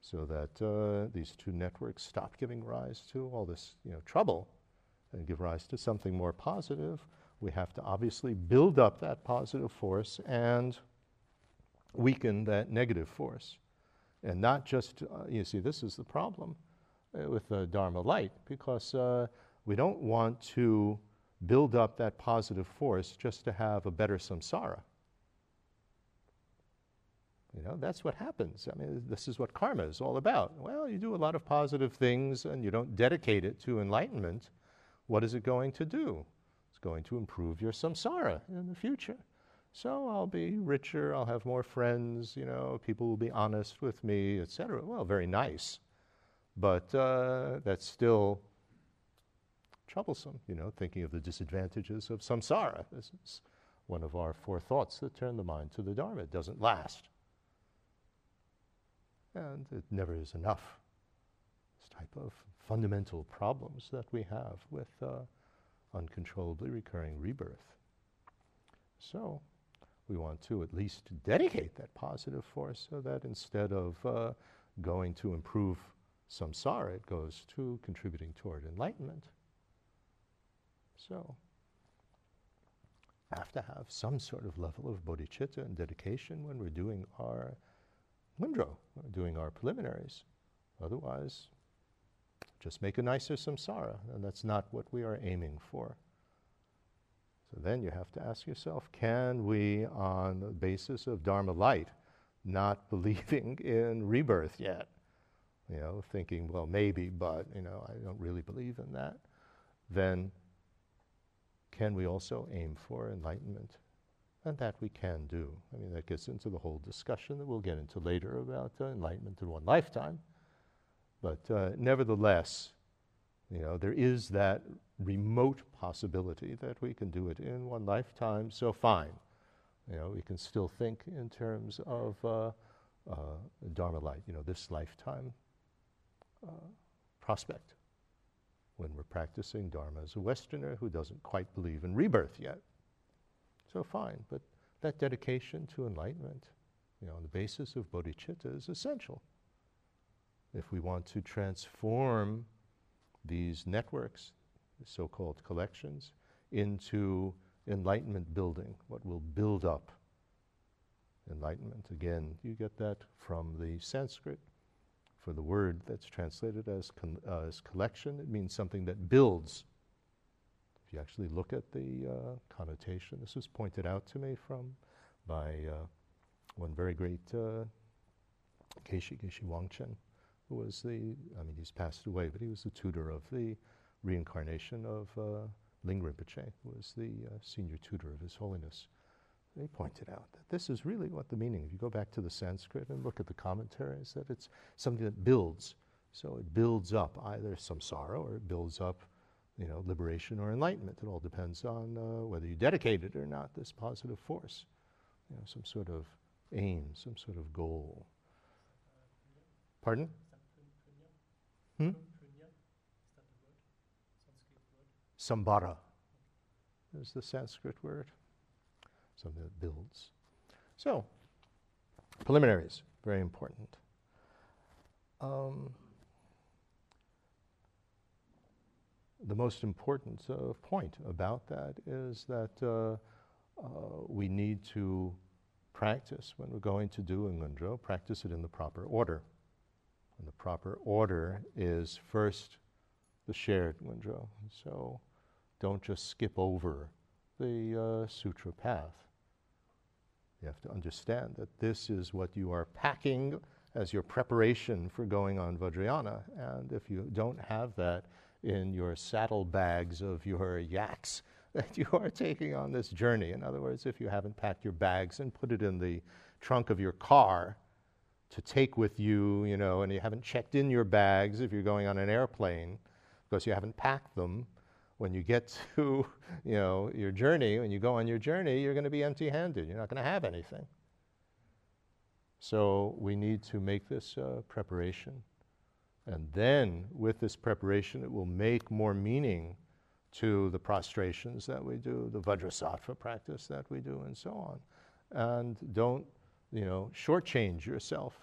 so that uh, these two networks stop giving rise to all this you know, trouble and give rise to something more positive, we have to obviously build up that positive force and weaken that negative force. And not just, uh, you see, this is the problem uh, with the Dharma light, because uh, we don't want to build up that positive force just to have a better samsara. You know, that's what happens. I mean, this is what karma is all about. Well, you do a lot of positive things and you don't dedicate it to enlightenment. What is it going to do? It's going to improve your samsara in the future. So I'll be richer, I'll have more friends, you know, people will be honest with me, etc. Well, very nice. But uh, that's still troublesome, you know, thinking of the disadvantages of samsara. This is one of our four thoughts that turn the mind to the Dharma. It doesn't last. And it never is enough. This type of fundamental problems that we have with uh, uncontrollably recurring rebirth. So, we want to at least dedicate that positive force so that instead of uh, going to improve samsara, it goes to contributing toward enlightenment. So, we have to have some sort of level of bodhicitta and dedication when we're doing our ngondro, doing our preliminaries. Otherwise, just make a nicer samsara, and that's not what we are aiming for. So then you have to ask yourself can we, on the basis of Dharma light, not believing in rebirth yet, you know, thinking, well, maybe, but, you know, I don't really believe in that, then can we also aim for enlightenment? And that we can do. I mean, that gets into the whole discussion that we'll get into later about uh, enlightenment in one lifetime. But uh, nevertheless, you know, there is that remote possibility that we can do it in one lifetime, so fine. You know, we can still think in terms of uh, uh, Dharma light, you know, this lifetime uh, prospect when we're practicing Dharma as a Westerner who doesn't quite believe in rebirth yet. So fine, but that dedication to enlightenment, you know, on the basis of bodhicitta is essential. If we want to transform these networks, the so called collections, into enlightenment building, what will build up enlightenment. Again, you get that from the Sanskrit. For the word that's translated as, con- uh, as collection, it means something that builds. If you actually look at the uh, connotation, this was pointed out to me from by uh, one very great uh, Geshe, Geshe Wangchen, who was the, I mean, he's passed away, but he was the tutor of the reincarnation of uh, Ling Rinpoche, who was the uh, senior tutor of His Holiness. They pointed out that this is really what the meaning, if you go back to the Sanskrit and look at the commentaries, that it's something that builds. So it builds up either samsara or it builds up, you know, liberation or enlightenment. It all depends on uh, whether you dedicate it or not, this positive force. You know, some sort of aim, some sort of goal. Pardon? Hmm? Sambhara is the Sanskrit word, something that builds. So, preliminaries, very important. Um, the most important uh, point about that is that uh, uh, we need to practice when we're going to do a ngondro, practice it in the proper order. And the proper order is first the shared ngondro. So don't just skip over the uh, sutra path. You have to understand that this is what you are packing as your preparation for going on Vajrayana. And if you don't have that in your saddlebags of your yaks that you are taking on this journey, in other words, if you haven't packed your bags and put it in the trunk of your car, to take with you, you know, and you haven't checked in your bags if you're going on an airplane because you haven't packed them. When you get to, you know, your journey, when you go on your journey, you're going to be empty-handed. You're not going to have anything. So we need to make this uh, preparation. And then, with this preparation, it will make more meaning to the prostrations that we do, the Vajrasattva practice that we do, and so on. And don't, you know, shortchange yourself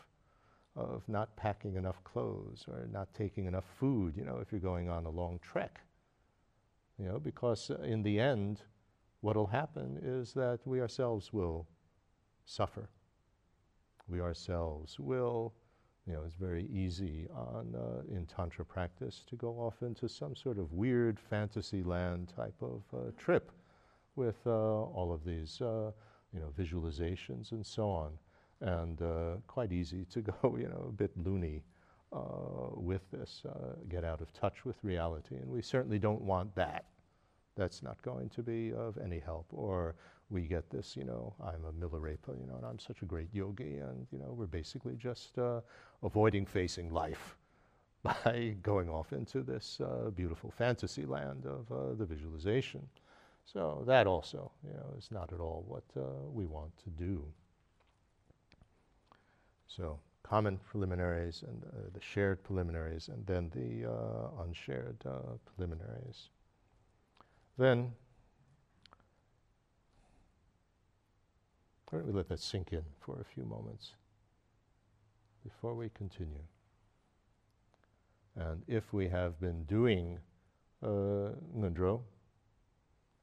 of not packing enough clothes or not taking enough food, you know, if you're going on a long trek. You know, because uh, in the end, what will happen is that we ourselves will suffer. We ourselves will, you know, it's very easy on, uh, in Tantra practice to go off into some sort of weird fantasy land type of uh, trip with uh, all of these, uh, you know, visualizations and so on. And uh, quite easy to go, you know, a bit loony with this, get out of touch with reality. And we certainly don't want that. That's not going to be of any help. Or we get this, you know, I'm a Milarepa, you know, and I'm such a great yogi, and, you know, we're basically just uh, avoiding facing life by going off into this uh, beautiful fantasy land of uh, the visualization. So that also, you know, is not at all what uh, we want to do. So common preliminaries and uh, the shared preliminaries, and then the uh, unshared preliminaries. Then Why don't we let that sink in for a few moments before we continue? And if we have been doing uh, ngondro,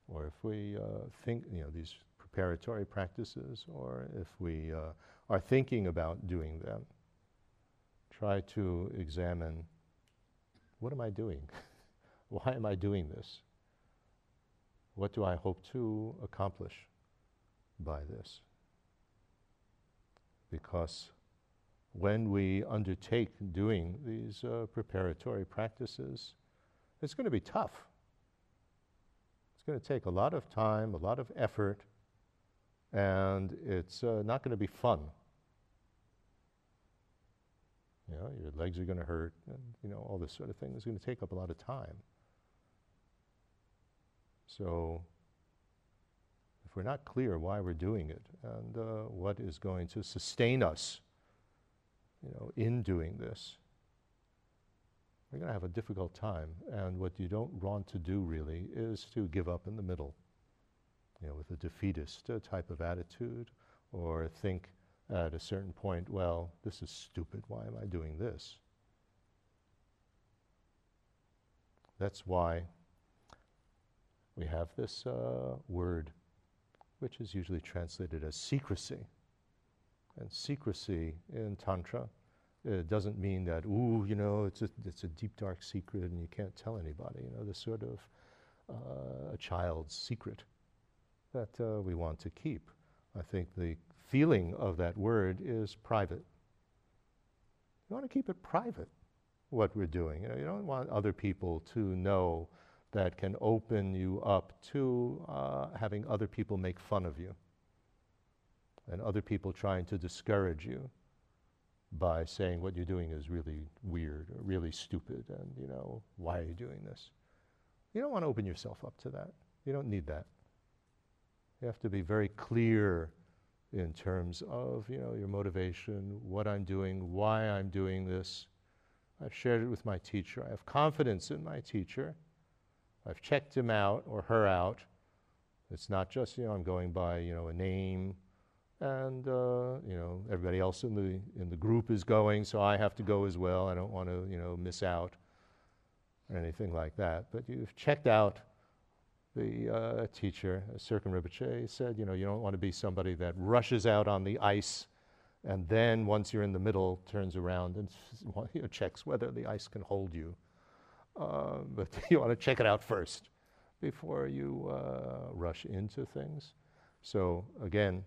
or if we uh, think, you know, these preparatory practices, or if we uh, are thinking about doing them, try to examine what am I doing? Why am I doing this? What do I hope to accomplish by this? Because when we undertake doing these uh, preparatory practices, it's going to be tough. It's going to take a lot of time, a lot of effort, and it's uh, not going to be fun. You know, your legs are going to hurt, and you know all this sort of thing is going to take up a lot of time. So if we're not clear why we're doing it and uh, what is going to sustain us, you know, in doing this, we're going to have a difficult time. And what you don't want to do really is to give up in the middle, you know, with a defeatist uh, type of attitude, or think at a certain point, well, this is stupid. Why am I doing this? That's why we have this uh, word which is usually translated as secrecy. And secrecy in Tantra it doesn't mean that, ooh, you know, it's a, it's a deep, dark secret and you can't tell anybody. You know, this sort of uh, a child's secret that uh, we want to keep. I think the feeling of that word is private. You want to keep it private, what we're doing. You, know, you don't want other people to know that can open you up to uh, having other people make fun of you and other people trying to discourage you by saying what you're doing is really weird or really stupid and you know why are you doing this? You don't want to open yourself up to that. You don't need that. You have to be very clear in terms of you know your motivation what i'm doing why i'm doing this. I've shared it with my teacher. I have confidence in my teacher I've checked him out or her out. It's not just, you know, I'm going by, you know, a name and, uh, you know, everybody else in the, in the group is going, so I have to go as well. I don't want to, you know, miss out or anything like that. But you've checked out the uh, teacher, Serkong Rinpoche, said, you know, you don't want to be somebody that rushes out on the ice and then once you're in the middle, turns around and checks whether the ice can hold you. Uh, but you want to check it out first before you uh, rush into things. So again,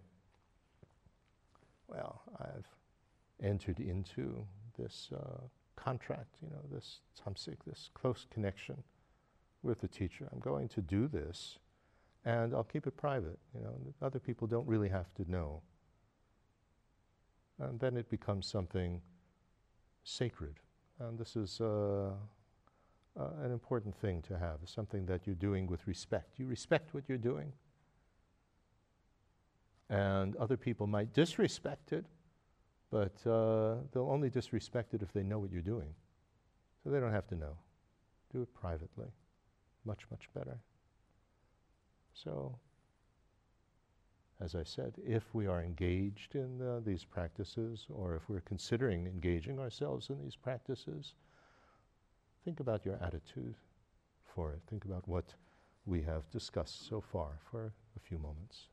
well, I've entered into this uh, contract, you know, this damtsig, this close connection with the teacher. I'm going to do this, and I'll keep it private. You know, other people don't really have to know. And then it becomes something sacred. And this is uh, uh, an important thing to have, something that you're doing with respect. You respect what you're doing. And other people might disrespect it, but uh, they'll only disrespect it if they know what you're doing. So they don't have to know. Do it privately. Much, much better. So, as I said, if we are engaged in uh, these practices, or if we're considering engaging ourselves in these practices, think about your attitude for it. Think about what we have discussed so far for a few moments.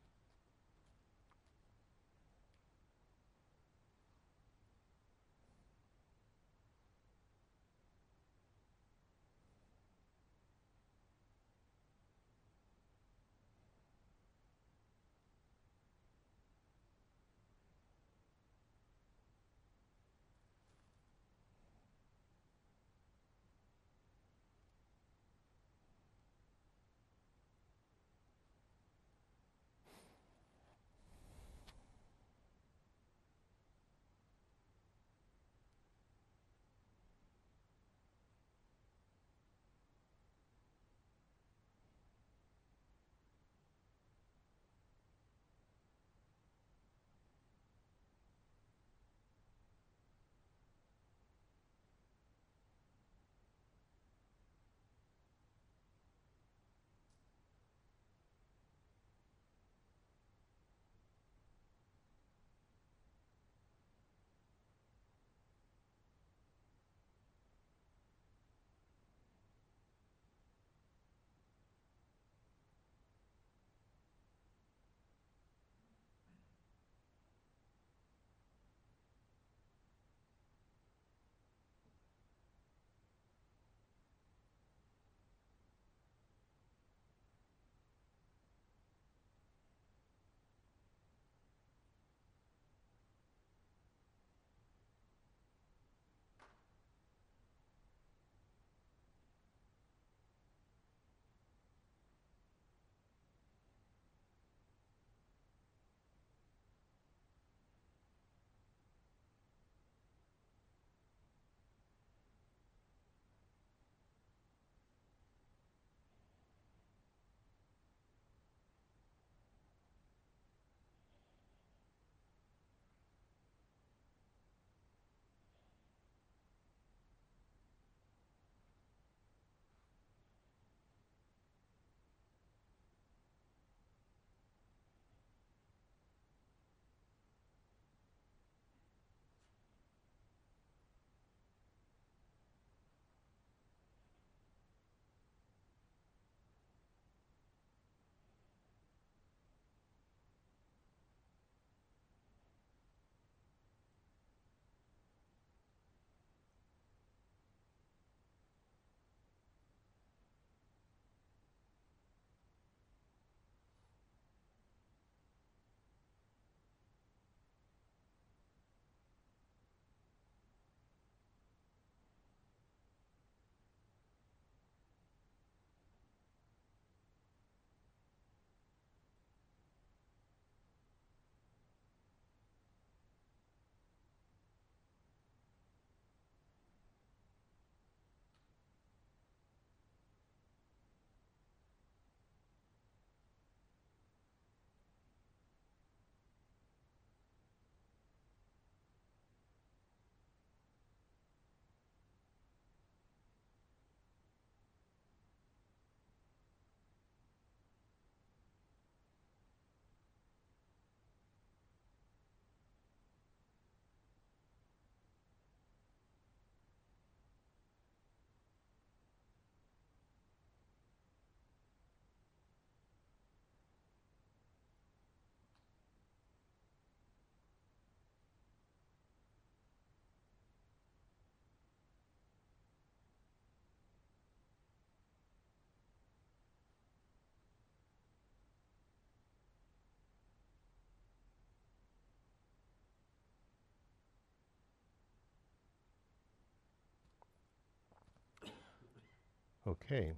Okay.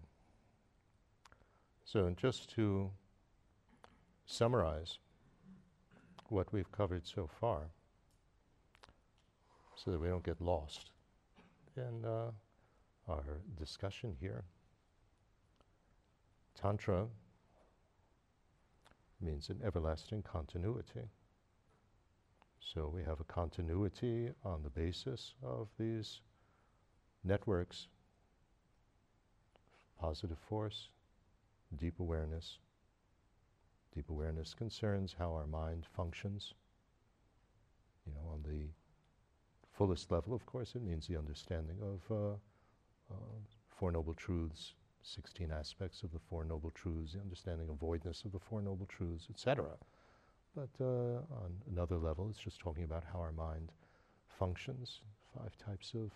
So, just to summarize what we've covered so far, so that we don't get lost in uh, our discussion here, Tantra means an everlasting continuity. So we have a continuity on the basis of these networks positive force, deep awareness. Deep awareness concerns how our mind functions. You know, on the fullest level, of course, it means the understanding of uh, uh, Four Noble Truths, 16 aspects of the Four Noble Truths, the understanding of voidness of the Four Noble Truths, etc. But uh, on another level, it's just talking about how our mind functions, five types of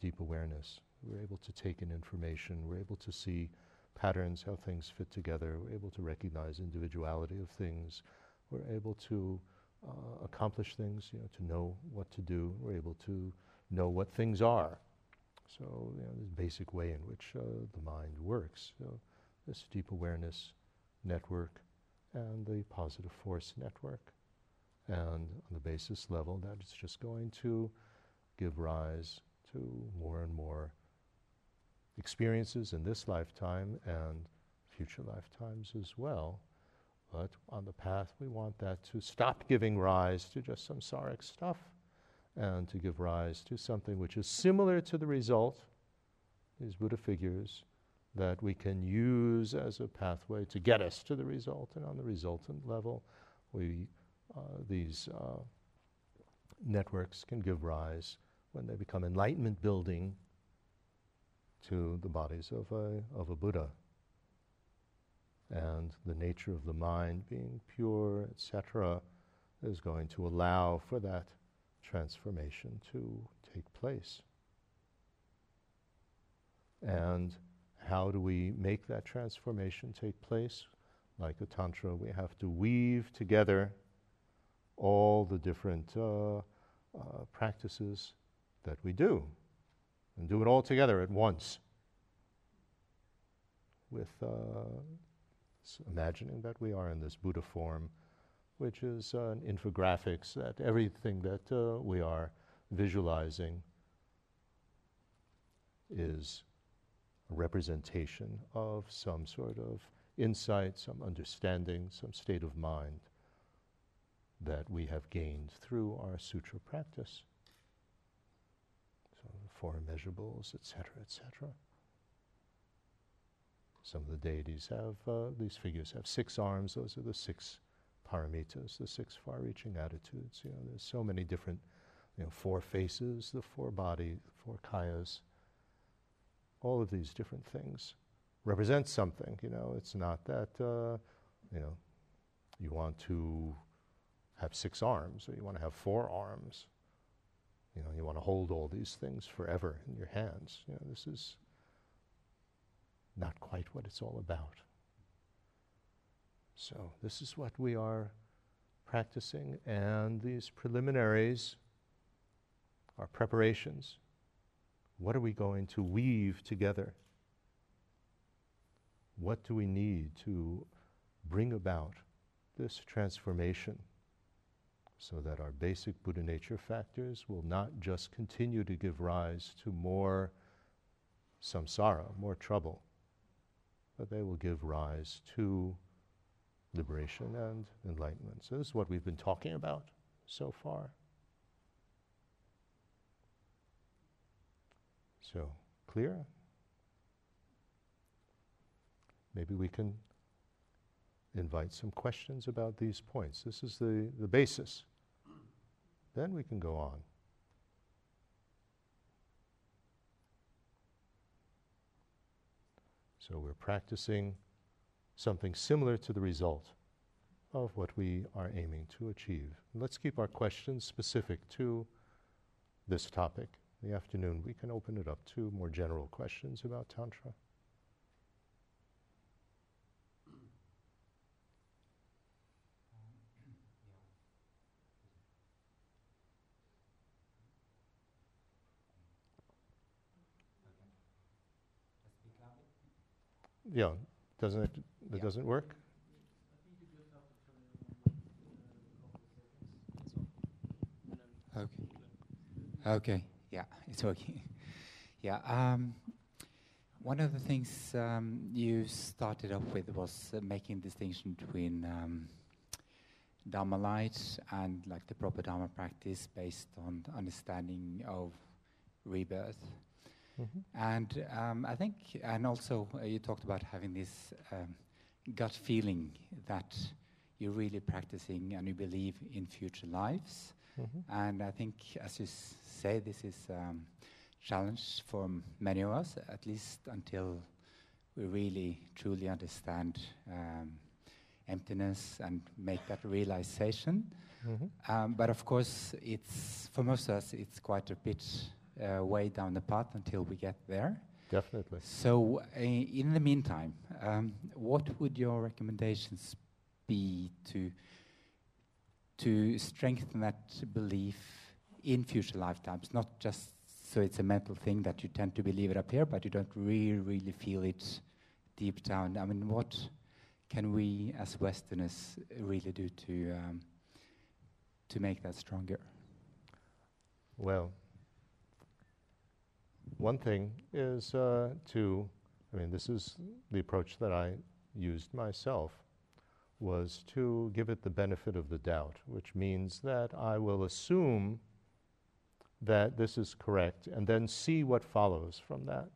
deep awareness. We're able to take in information, we're able to see patterns, how things fit together, we're able to recognize individuality of things, we're able to uh, accomplish things, you know, to know what to do, we're able to know what things are. So, you know, this basic way in which uh, the mind works. So, this deep awareness network and the positive force network. And on the basis level, that is just going to give rise to more and more experiences in this lifetime and future lifetimes as well. But on the path, we want that to stop giving rise to just some samsaric stuff and to give rise to something which is similar to the result, these Buddha figures, that we can use as a pathway to get us to the result. And on the resultant level, we, uh, these uh, networks can give rise, when they become enlightenment building, to the bodies of a, of a Buddha. And the nature of the mind being pure, etc., is going to allow for that transformation to take place. And how do we make that transformation take place? Like the Tantra, we have to weave together all the different uh, uh, practices that we do and do it all together at once with uh, imagining that we are in this Buddha form, which is uh, an infographics that everything that uh, we are visualizing is a representation of some sort of insight, some understanding, some state of mind that we have gained through our sutra practice. The four immeasurables, etc., etc. Some of the deities have, uh, these figures have six arms. Those are the six paramitas, the six far-reaching attitudes. You know, there's so many different, you know, four faces, the four body, four kayas, all of these different things represent something. You know, it's not that uh, you know you want to have six arms or you want to have four arms. You know, you want to hold all these things forever in your hands. You know, this is not quite what it's all about. So this is what we are practicing, and these preliminaries are preparations what are we going to weave together? What do we need to bring about this transformation so that our basic Buddha nature factors will not just continue to give rise to more samsara, more trouble, but they will give rise to liberation and enlightenment. So, this is what we've been talking about so far. So, clear? Maybe we can invite some questions about these points. This is the, the basis. Then we can go on. So we're practicing something similar to the result of what we are aiming to achieve. Let's keep our questions specific to this topic In the afternoon, we can open it up to more general questions about Tantra. Yeah, doesn't it? That yeah. doesn't work. Okay. Okay. Yeah, it's working. yeah. Um, one of the things um, you started off with was uh, making distinction between um, Dharma light and like the proper Dharma practice based on understanding of rebirth. Mm-hmm. And um, I think, and also uh, you talked about having this um, gut feeling that you're really practicing and you believe in future lives. Mm-hmm. And I think, as you s- say, this is a um, challenge for many of us, at least until we really truly understand um, emptiness and make that realization. Mm-hmm. Um, but of course, it's for most of us, it's quite a bit uh, way down the path until we get there. Definitely. So, uh, in the meantime, um, what would your recommendations be to to strengthen that belief in future lifetimes? Not just so it's a mental thing that you tend to believe it up here, but you don't really, really feel it deep down. I mean, what can we as Westerners really do to um, to make that stronger? Well, one thing is uh, to, I mean, this is the approach that I used myself, was to give it the benefit of the doubt, which means that I will assume that this is correct and then see what follows from that.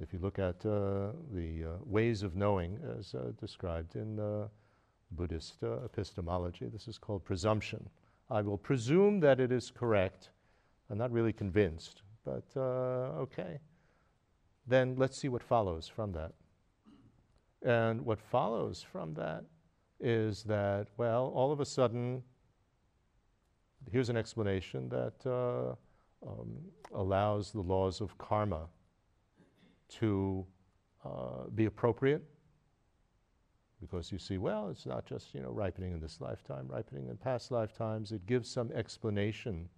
If you look at uh, the uh, ways of knowing as uh, described in uh, Buddhist uh, epistemology, this is called presumption. I will presume that it is correct. I'm not really convinced, but uh, okay. Then let's see what follows from that. And what follows from that is that, well, all of a sudden, here's an explanation that uh, um, allows the laws of karma to uh, be appropriate because you see, well, it's not just you know ripening in this lifetime, ripening in past lifetimes. It gives some explanation,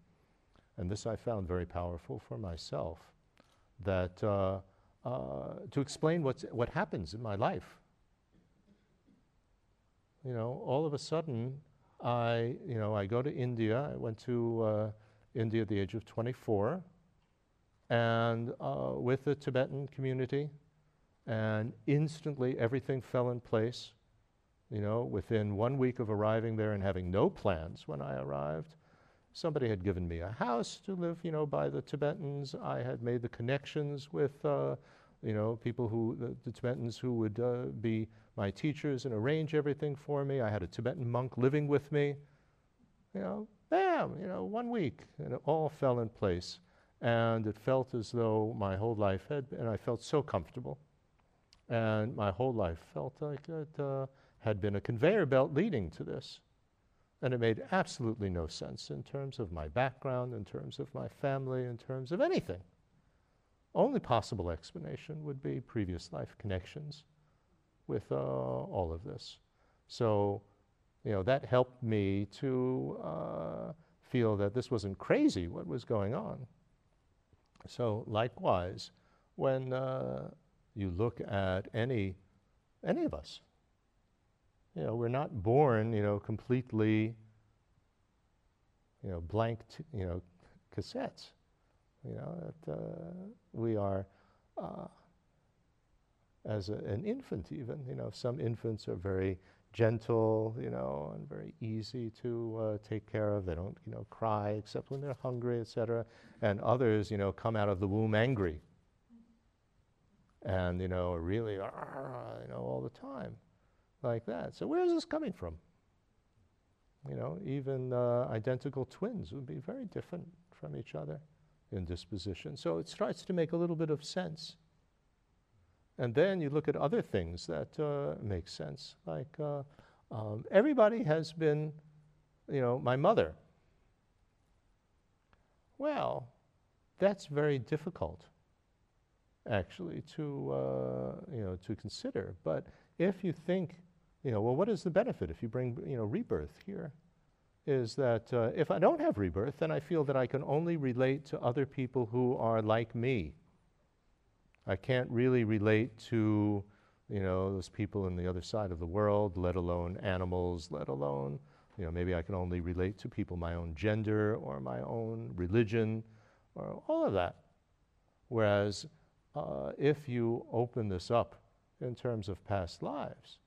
and this I found very powerful for myself, that uh, uh, to explain what's, what happens in my life. You know, all of a sudden, I you know I go to India. I went to uh, India at the age of 24, and uh, with the Tibetan community and instantly everything fell in place. You know, within one week of arriving there and having no plans when I arrived, somebody had given me a house to live, you know, by the Tibetans. I had made the connections with, uh, you know, people who, the, the Tibetans who would uh, be my teachers and arrange everything for me. I had a Tibetan monk living with me. You know, bam, you know, one week, and it all fell in place. And it felt as though my whole life had, and I felt so comfortable. And my whole life felt like it uh, had been a conveyor belt leading to this. And it made absolutely no sense in terms of my background, in terms of my family, in terms of anything. Only possible explanation would be previous life connections with uh, all of this. So, you know, that helped me to uh, feel that this wasn't crazy what was going on. So, likewise, when uh, you look at any any of us. You know, we're not born, you know, completely, you know, blank, t- you know, cassettes. You know, that uh, we are, uh, as a, an infant, even. You know, some infants are very gentle, you know, and very easy to uh, take care of. They don't, you know, cry except when they're hungry, etc. And others, you know, come out of the womb angry and you know really you know all the time like that. So where is this coming from? You know even uh, identical twins would be very different from each other in disposition. So it starts to make a little bit of sense. And then you look at other things that uh, make sense. Like uh, um, everybody has been you know my mother. Well that's very difficult actually to uh, you know to consider. But if you think, you know, well, what is the benefit if you bring you know rebirth here? Is that uh, if I don't have rebirth, then I feel that I can only relate to other people who are like me. I can't really relate to you know those people in the other side of the world, let alone animals, let alone you know maybe I can only relate to people my own gender or my own religion or all of that. Whereas uh, if you open this up in terms of past lives,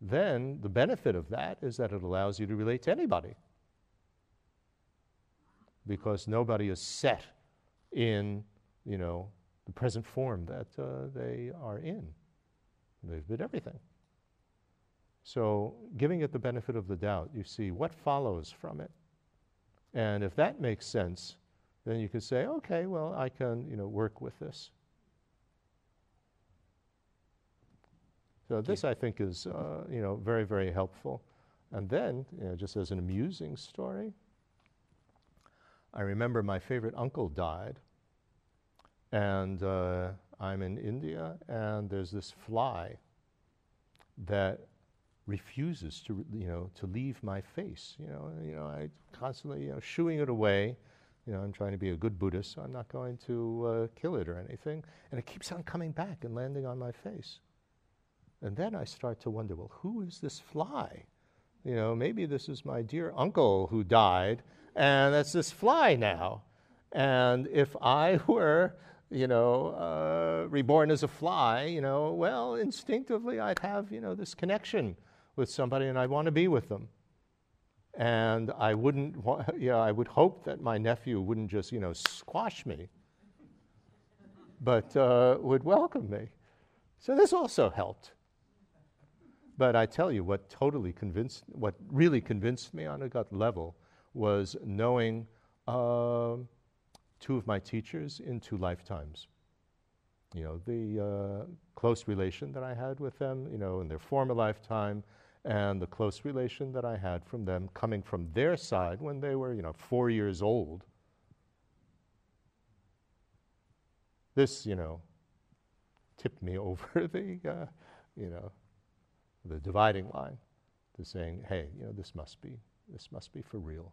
then the benefit of that is that it allows you to relate to anybody. Because nobody is set in, you know, the present form that uh, they are in. They've been everything. So, giving it the benefit of the doubt, you see what follows from it. And if that makes sense, then you can say, okay, well, I can, you know, work with this. So this, I think, is, uh, you know, very, very helpful. And then, you know, just as an amusing story, I remember my favorite uncle died, and uh, I'm in India, and there's this fly that refuses to, you know, to leave my face. You know, you know, I constantly, you know, shooing it away. You know, I'm trying to be a good Buddhist, so I'm not going to uh, kill it or anything. And it keeps on coming back and landing on my face. And then I start to wonder, well, who is this fly? You know, maybe this is my dear uncle who died, and that's this fly now. And if I were, you know, uh, reborn as a fly, you know, well, instinctively I'd have, you know, this connection with somebody and I want to be with them. And I wouldn't, wa- yeah, I would hope that my nephew wouldn't just, you know, squash me, but uh, would welcome me. So this also helped. But I tell you, what totally convinced, what really convinced me on a gut level was knowing uh, two of my teachers in two lifetimes. You know, the uh, close relation that I had with them, you know, in their former lifetime, and the close relation that I had from them coming from their side when they were, you know, four years old. This, you know, tipped me over the, uh, you know, the dividing line to saying, hey, you know, this must be, this must be for real.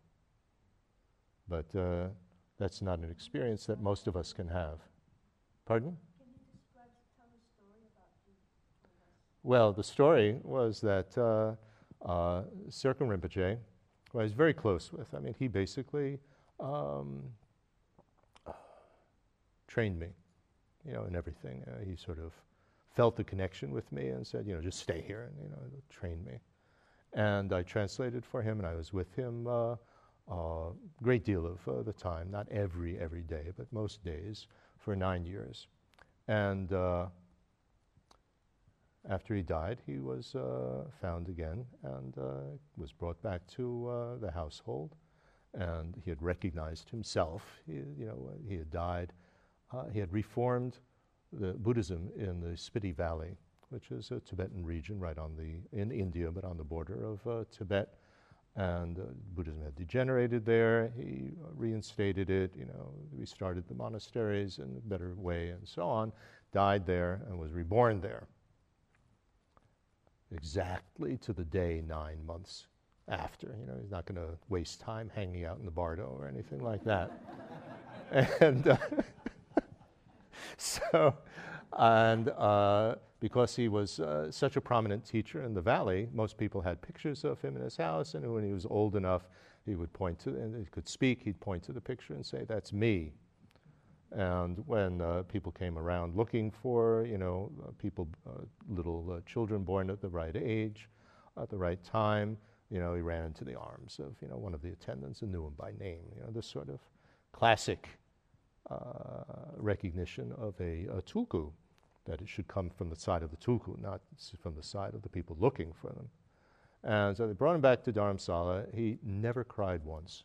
But uh, that's not an experience that most of us can have. Pardon? Well, the story was that uh, uh, Rinpoche, who I was very close with, I mean, he basically um, trained me, you know, in everything. Uh, he sort of felt the connection with me and said, you know, just stay here and, you know, train me. And I translated for him, and I was with him a uh, uh, great deal of uh, the time, not every, every day, but most days, for nine years. And uh, after he died, he was uh, found again and uh, was brought back to uh, the household. And he had recognized himself. He, you know, he had died. Uh, he had reformed the Buddhism in the Spiti Valley, which is a Tibetan region right on the in India, but on the border of uh, Tibet. And uh, Buddhism had degenerated there. He reinstated it. You know, restarted the monasteries in a better way, and so on. Died there and was reborn there exactly to the day nine months after. You know, he's not going to waste time hanging out in the bardo or anything like that. and uh, so, and uh, because he was uh, such a prominent teacher in the valley, most people had pictures of him in his house, and when he was old enough, he would point to, and he could speak, he'd point to the picture and say, That's me. And when uh, people came around looking for, you know, uh, people, uh, little uh, children born at the right age, at the right time, you know, he ran into the arms of, you know, one of the attendants and knew him by name. You know, this sort of classic recognition of a, a, that it should come from the side of the tulku, not from the side of the people looking for them. And so they brought him back to Dharamsala. He never cried once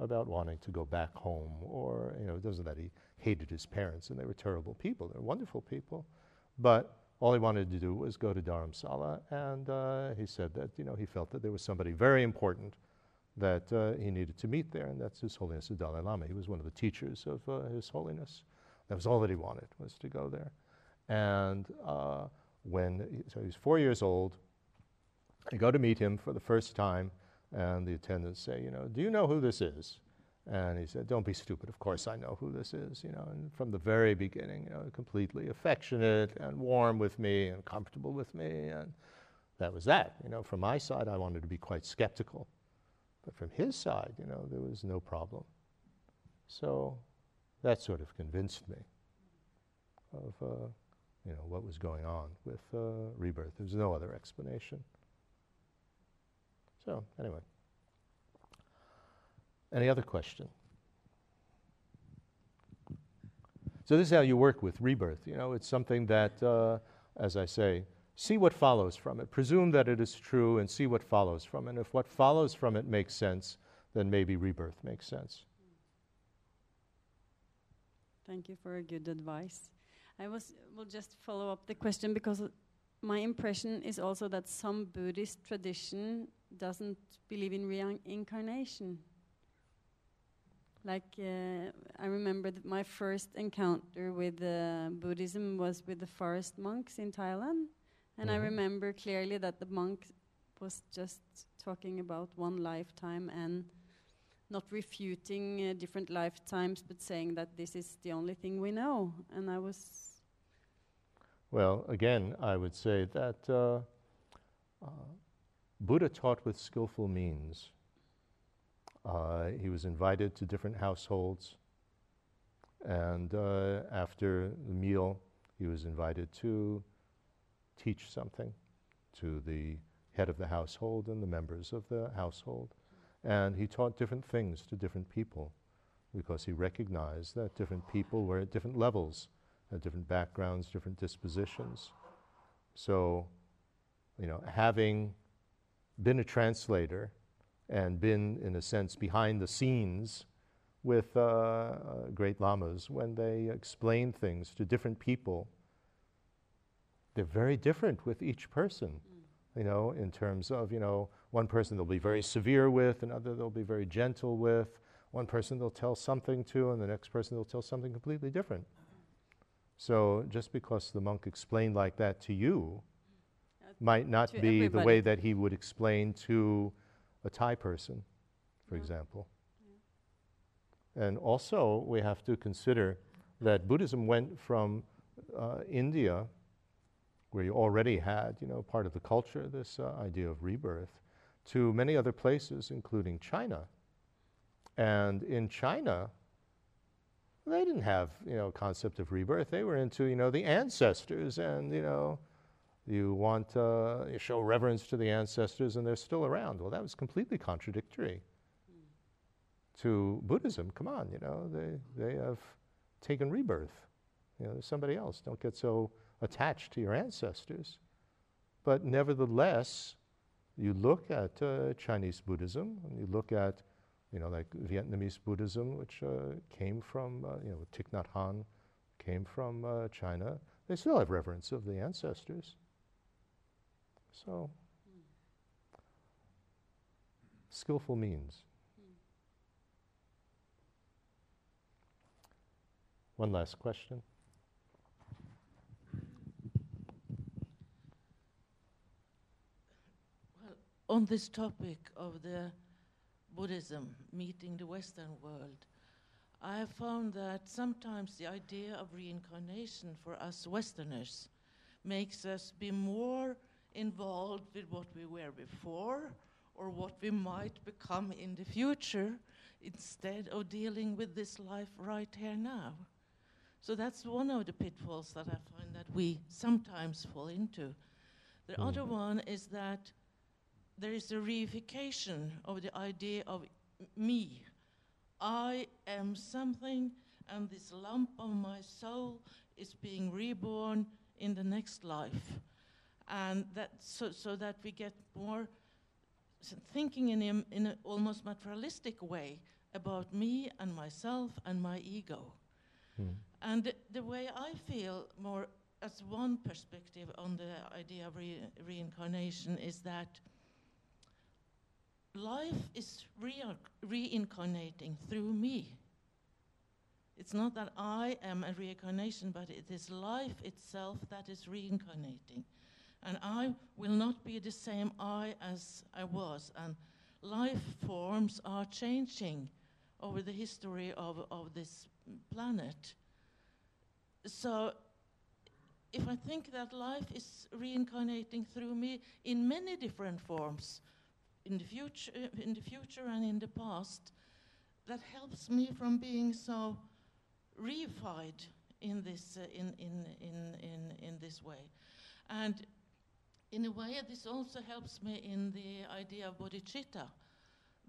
about wanting to go back home, or you know, it doesn't that he hated his parents and they were terrible people. They're wonderful people, but all he wanted to do was go to Dharamsala, and uh, he said that you know he felt that there was somebody very important that uh, he needed to meet there, and that's His Holiness the Dalai Lama. He was one of the teachers of uh, His Holiness. That was all that he wanted was to go there, and uh, when he, so he was four years old, I go to meet him for the first time and the attendants say, you know, do you know who this is? And he said, don't be stupid. Of course I know who this is, you know. And from the very beginning, you know, completely affectionate and warm with me and comfortable with me. And that was that. You know, from my side, I wanted to be quite skeptical. But from his side, you know, there was no problem. So that sort of convinced me of uh, you know, what was going on with uh, rebirth. There's no other explanation. So, anyway. Any other question? So this is how you work with rebirth. You know, it's something that, uh, as I say, see what follows from it. Presume that it is true and see what follows from it. And if what follows from it makes sense, then maybe rebirth makes sense. Thank you for a good advice. I was will just follow up the question because my impression is also that some Buddhist tradition doesn't believe in reincarnation. Like uh, I remember that my first encounter with uh, Buddhism was with the forest monks in Thailand, and mm -hmm. I mm-hmm. remember clearly that the monk was just talking about one lifetime and not refuting uh, different lifetimes, but saying that this is the only thing we know. And I was. Well, again, I would say that uh, uh, Buddha taught with skillful means. Uh, he was invited to different households, and uh, after the meal, he was invited to teach something to the head of the household and the members of the household. And he taught different things to different people because he recognized that different people were at different levels, had different backgrounds, different dispositions. So, you know, having been a translator and been, in a sense, behind the scenes with uh, great lamas when they explain things to different people, they're very different with each person. Mm you know, in terms of, you know, one person they'll be very severe with, another they'll be very gentle with, one person they'll tell something to, and the next person they'll tell something completely different. So just because the monk explained like that to you uh, might not be everybody. the way that he would explain to a Thai person, for yeah. example. Yeah. And also, we have to consider that Buddhism went from uh, India where you already had, you know, part of the culture, this uh, idea of rebirth, to many other places, including China. And in China, they didn't have, you know, concept of rebirth. They were into, you know, the ancestors, and you know, you want uh, show reverence to the ancestors, and they're still around. Well, that was completely contradictory to Buddhism. Come on, you know, they they have taken rebirth. You know, there's somebody else. Don't get so attached to your ancestors. But nevertheless, you look at uh, Chinese Buddhism, and you look at, you know, like Vietnamese Buddhism, which uh, came from, uh, you know, Thich Nhat Hanh came from uh, China. They still have reverence of the ancestors. So, skillful means. One last question. On this topic of the Buddhism meeting the Western world, I have found that sometimes the idea of reincarnation for us Westerners makes us be more involved with what we were before or what we might become in the future instead of dealing with this life right here now. So that's one of the pitfalls that I find that we sometimes fall into. The mm. other one is that there is a reification of the idea of me. I am something, and this lump of my soul is being reborn in the next life. And that so, so that we get more thinking in, an in an almost materialistic way about me and myself and my ego. Mm. And the, the, way I feel more as one perspective on the idea of re reincarnation is that life is reincarnating through me. It's not that I am a reincarnation, but it is life itself that is reincarnating. And I will not be the same I as I was. And life forms are changing over the history of, of this planet. So if I think that life is reincarnating through me in many different forms, in the future, in the future and in the past, that helps me from being so reified in this, uh, in, in, in, in, in this way. And in a way, this also helps me in the idea of bodhicitta,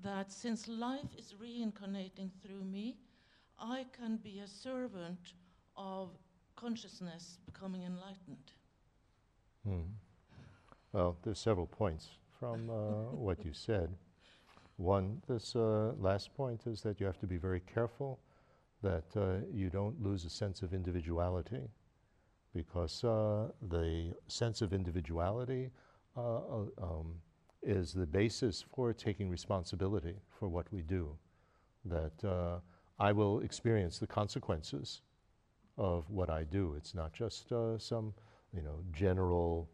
that since life is reincarnating through me, I can be a servant of consciousness becoming enlightened. Hmm. Well, there's several points from uh, what you said. One, this uh, last point is that you have to be very careful that uh, you don't lose a sense of individuality because the sense of individuality um, is the basis for taking responsibility for what we do. That uh, I will experience the consequences of what I do. It's not just uh, some, you know, general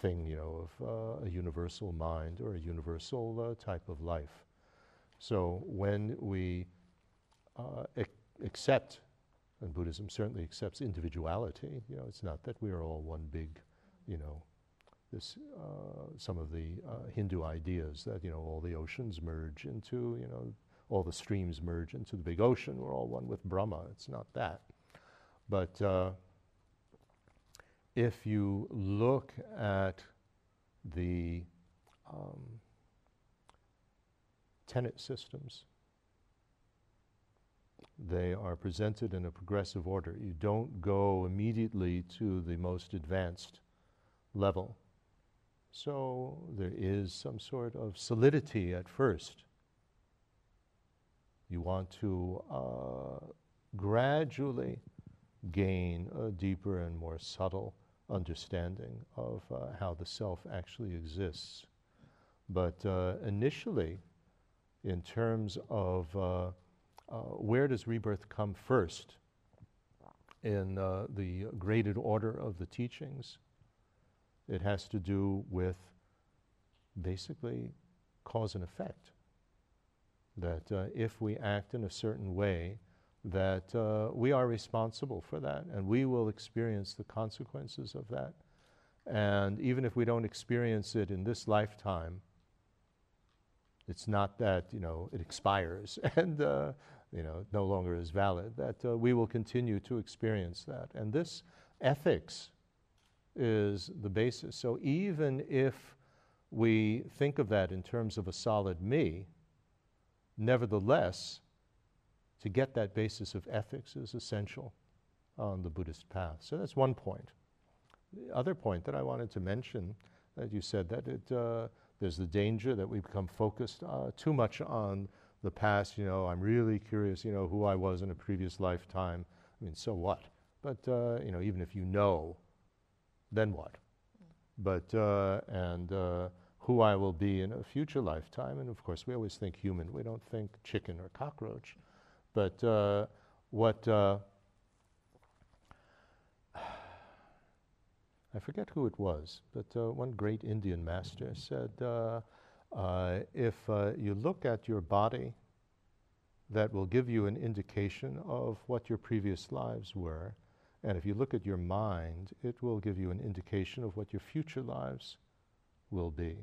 thing, you know, of uh, a universal mind or a universal type of life. So when we ac- accept and Buddhism certainly accepts individuality. You know, it's not that we are all one big, you know, this uh, some of the uh, Hindu ideas that you know all the oceans merge into you know all the streams merge into the big ocean. We're all one with Brahma. It's not that, but uh, if you look at the um, tenet systems they are presented in a progressive order. You don't go immediately to the most advanced level. So there is some sort of solidity at first. You want to uh, gradually gain a deeper and more subtle understanding of uh, how the self actually exists. But uh, initially, in terms of uh, uh, where does rebirth come first in uh, the graded order of the teachings? It has to do with basically cause and effect. That uh, if we act in a certain way, that uh, we are responsible for that and we will experience the consequences of that. And even if we don't experience it in this lifetime, it's not that you know it expires and uh, you know, no longer is valid, that uh, we will continue to experience that. And this ethics is the basis. So even if we think of that in terms of a solid me, nevertheless, to get that basis of ethics is essential on the Buddhist path. So that's one point. The other point that I wanted to mention, that you said that it, uh, there's the danger that we become focused uh, too much on the past, you know, I'm really curious, you know, who I was in a previous lifetime. I mean, so what? But, uh, you know, even if you know, then what? But, uh, and uh, who I will be in a future lifetime. And of course, we always think human, we don't think chicken or cockroach. But uh, what, uh, I forget who it was, but uh, one great Indian master said, uh, if uh, you look at your body, that will give you an indication of what your previous lives were. And if you look at your mind, it will give you an indication of what your future lives will be.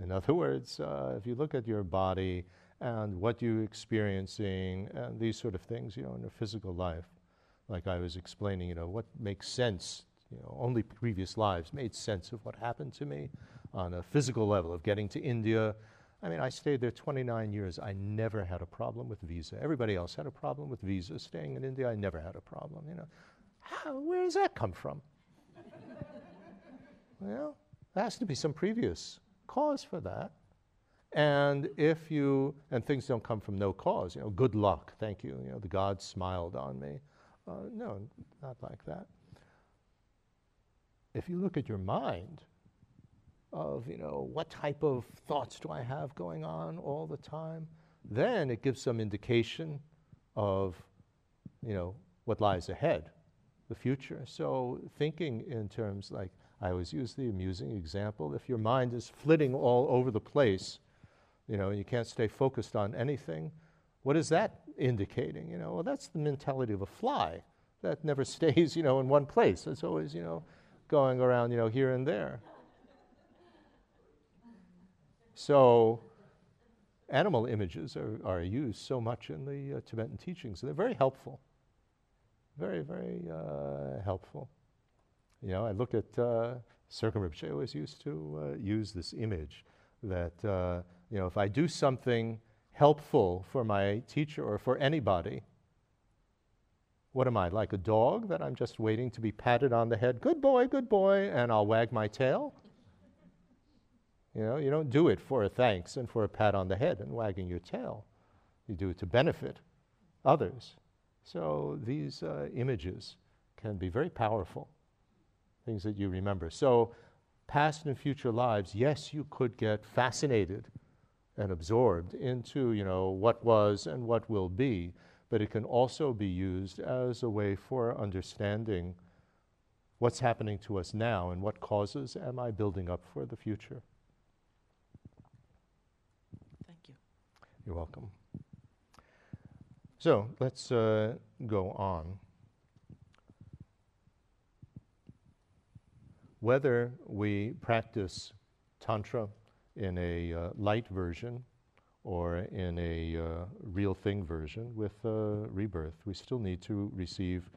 In other words, uh, if you look at your body and what you're experiencing and these sort of things, you know, in your physical life, like I was explaining, you know, what makes sense, you know, only previous lives made sense of what happened to me on a physical level of getting to India. I mean, I stayed there 29 years. I never had a problem with visa. Everybody else had a problem with visa. Staying in India, I never had a problem. You know, How, where does that come from? well, there has to be some previous cause for that. And if you, and things don't come from no cause, you know, good luck, thank you, you know, the gods smiled on me. Uh, no, not like that. If you look at your mind, of, you know, what type of thoughts do I have going on all the time, then it gives some indication of, you know, what lies ahead, the future. So thinking in terms like, I always use the amusing example, if your mind is flitting all over the place, you know, you can't stay focused on anything, what is that indicating? You know, well, that's the mentality of a fly that never stays, you know, in one place. It's always, you know, going around, you know, here and there. So, animal images are, are used so much in the uh, Tibetan teachings. They're very helpful. Very, very uh, helpful. You know, I look at uh, Serkong always used to uh, use this image that, uh, you know, if I do something helpful for my teacher or for anybody, what am I, like a dog that I'm just waiting to be patted on the head? Good boy, good boy, and I'll wag my tail? You know, you don't do it for a thanks and for a pat on the head and wagging your tail. You do it to benefit others. So these uh, images can be very powerful, things that you remember. So, past and future lives, yes, you could get fascinated and absorbed into, you know, what was and what will be, but it can also be used as a way for understanding what's happening to us now and what causes am I building up for the future. Thank you. You're welcome. So let's uh, go on. Whether we practice Tantra in a uh, light version or in a uh, real thing version with uh, rebirth, we still need to receive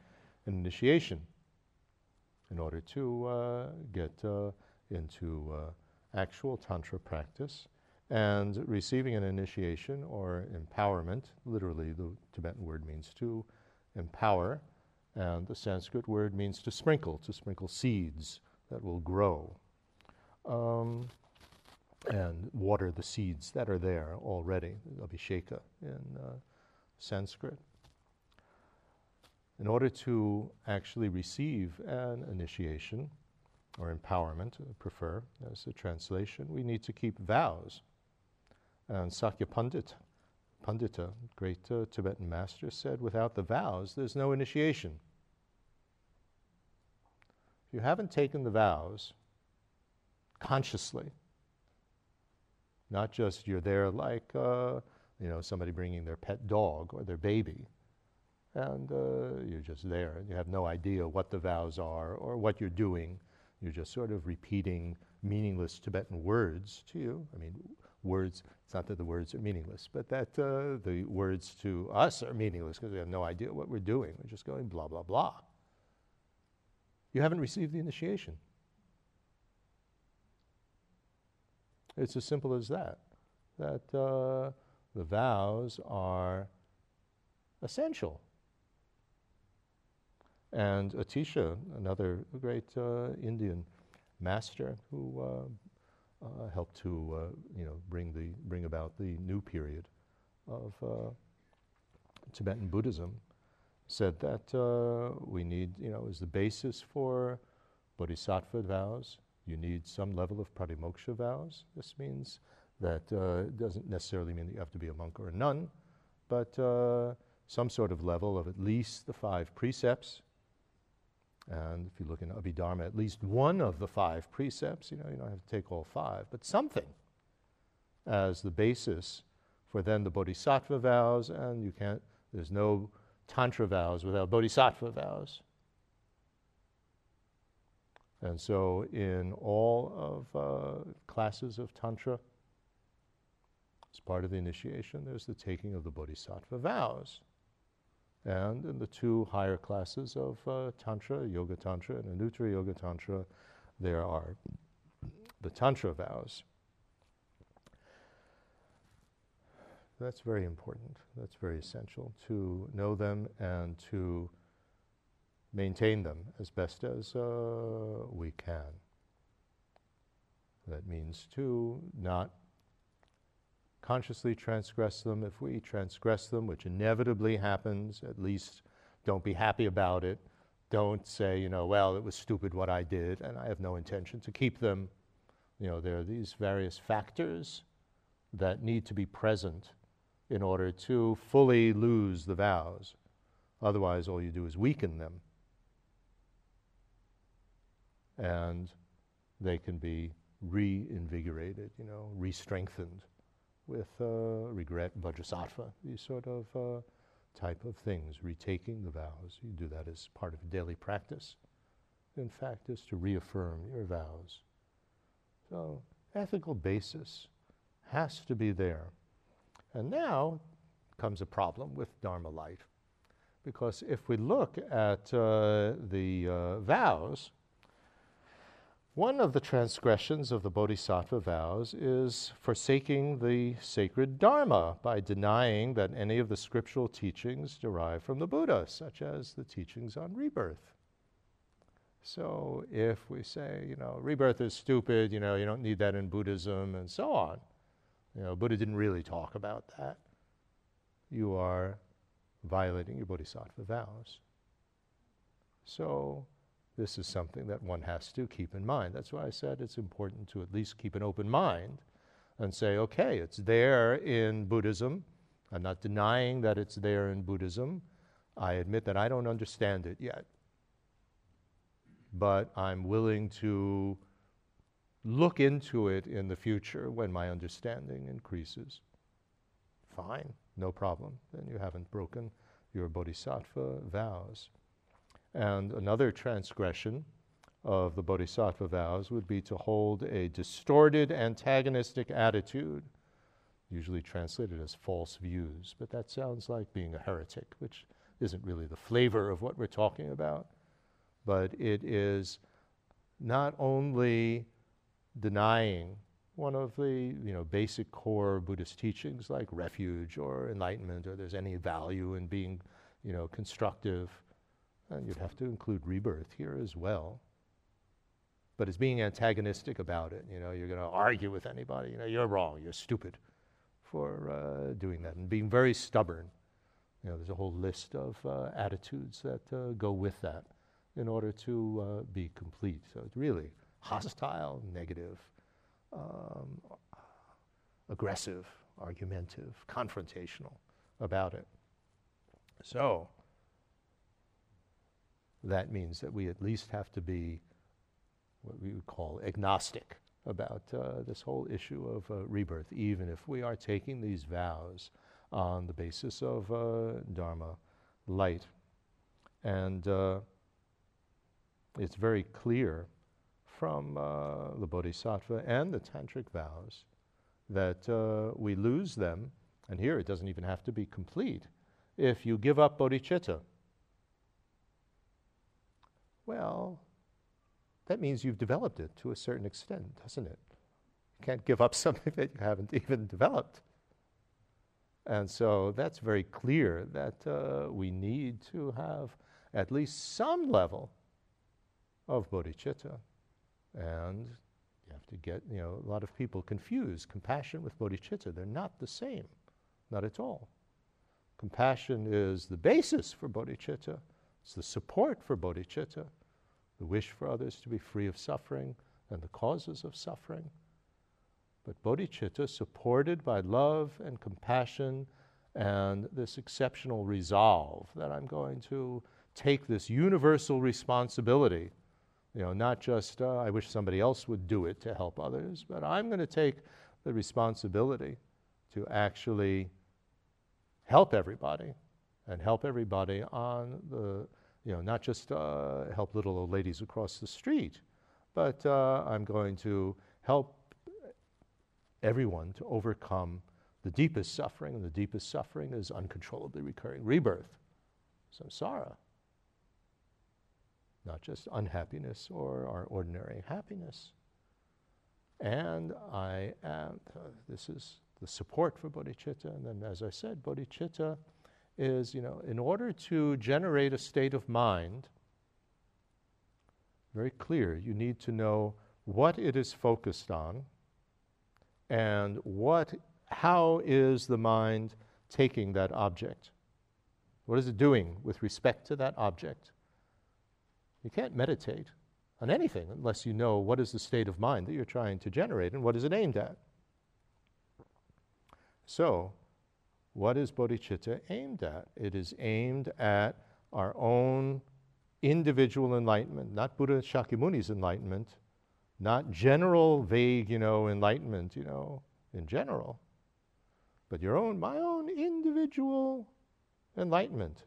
an initiation in order to uh, get uh, into actual Tantra practice. And receiving an initiation or empowerment, literally, the Tibetan word means to empower, and the Sanskrit word means to sprinkle, to sprinkle seeds that will grow. Um, and water the seeds that are there already, abhisheka in uh, Sanskrit. In order to actually receive an initiation or empowerment, I prefer as a translation, we need to keep vows. And Sakya Pandit, Pandita, great uh, Tibetan master, said, without the vows, there's no initiation. If you haven't taken the vows consciously, not just you're there like, uh, you know, somebody bringing their pet dog or their baby, and uh, you're just there. and You have no idea what the vows are or what you're doing. You're just sort of repeating meaningless Tibetan words to you. I mean, words, it's not that the words are meaningless, but that uh, the words to us are meaningless because we have no idea what we're doing. We're just going blah, blah, blah. You haven't received the initiation. It's as simple as that. That uh, the vows are essential. And Atisha, another great uh, Indian master who uh, uh helped to uh, you know bring the bring about the new period of uh, Tibetan Buddhism, said that we need you know as the basis for bodhisattva vows you need some level of pratimoksha vows. This means that uh, doesn't necessarily mean that you have to be a monk or a nun, but uh, some sort of level of at least the five precepts. And if you look in Abhidharma, at least one of the five precepts, you know, you don't have to take all five, but something as the basis for then the bodhisattva vows, and you can't, there's no tantra vows without bodhisattva vows. And so, in all of uh, classes of Tantra, as part of the initiation, there's the taking of the Bodhisattva vows. And in the two higher classes of uh, Tantra, Yoga Tantra and Anuttara Yoga Tantra, there are the Tantra vows. That's very important. That's very essential to know them and to maintain them as best as uh, we can. That means to not consciously transgress them. If we transgress them, which inevitably happens, at least don't be happy about it. Don't say, you know, well, it was stupid what I did, and I have no intention to keep them. You know, there are these various factors that need to be present in order to fully lose the vows. Otherwise, all you do is weaken them and they can be reinvigorated, you know, re-strengthened with uh, regret, vajrasattva, these sort of uh, type of things, retaking the vows. You do that as part of daily practice. In fact, is to reaffirm your vows. So, ethical basis has to be there. And now comes a problem with Dharma light Because if we look at uh, the uh, vows, one of the transgressions of the Bodhisattva vows is forsaking the sacred Dharma by denying that any of the scriptural teachings derive from the Buddha, such as the teachings on rebirth. So if we say, you know, rebirth is stupid, you know, you don't need that in Buddhism, and so on, you know, Buddha didn't really talk about that, you are violating your bodhisattva vows. So, this is something that one has to keep in mind. That's why I said it's important to at least keep an open mind and say, okay, it's there in Buddhism. I'm not denying that it's there in Buddhism. I admit that I don't understand it yet. But I'm willing to look into it in the future when my understanding increases. Fine, no problem. Then you haven't broken your bodhisattva vows. And another transgression of the bodhisattva vows would be to hold a distorted antagonistic attitude, usually translated as false views, but that sounds like being a heretic, which isn't really the flavor of what we're talking about. But it is not only denying one of the you know basic core Buddhist teachings like refuge or enlightenment or there's any value in being you know constructive and you'd have to include rebirth here as well. But it's being antagonistic about it. You know, you're going to argue with anybody. You know, you're wrong. You're stupid for uh, doing that, and being very stubborn. You know, there's a whole list of uh, attitudes that uh, go with that in order to uh, be complete. So it's really hostile, negative, um, aggressive, argumentative, confrontational about it. So, that means that we at least have to be what we would call agnostic about uh, this whole issue of uh, rebirth, even if we are taking these vows on the basis of uh, Dharma, light. And uh, it's very clear from uh, the Bodhisattva and the Tantric vows that uh, we lose them, and here it doesn't even have to be complete, if you give up bodhicitta. Well, that means you've developed it to a certain extent, doesn't it? You can't give up something that you haven't even developed. And so that's very clear that uh, we need to have at least some level of bodhicitta. And you have to get, you know, a lot of people confuse compassion with bodhicitta. They're not the same, not at all. Compassion is the basis for bodhicitta, it's the support for bodhicitta the wish for others to be free of suffering and the causes of suffering. But bodhicitta, supported by love and compassion and this exceptional resolve that I'm going to take this universal responsibility, you know, not just uh, I wish somebody else would do it to help others, but I'm going to take the responsibility to actually help everybody and help everybody on the you know, not just uh, help little old ladies across the street, but uh, I'm going to help everyone to overcome the deepest suffering, and the deepest suffering is uncontrollably recurring rebirth, samsara. Not just unhappiness or our ordinary happiness. And I am, uh, this is the support for bodhicitta. And then, as I said, bodhicitta is, you know, in order to generate a state of mind, very clear, you need to know what it is focused on and what, how is the mind taking that object? What is it doing with respect to that object? You can't meditate on anything unless you know what is the state of mind that you're trying to generate and what is it aimed at. So, what is bodhicitta aimed at? It is aimed at our own individual enlightenment, not Buddha Shakyamuni's enlightenment, not general, vague, you know, enlightenment, you know, in general, but your own, my own individual enlightenment.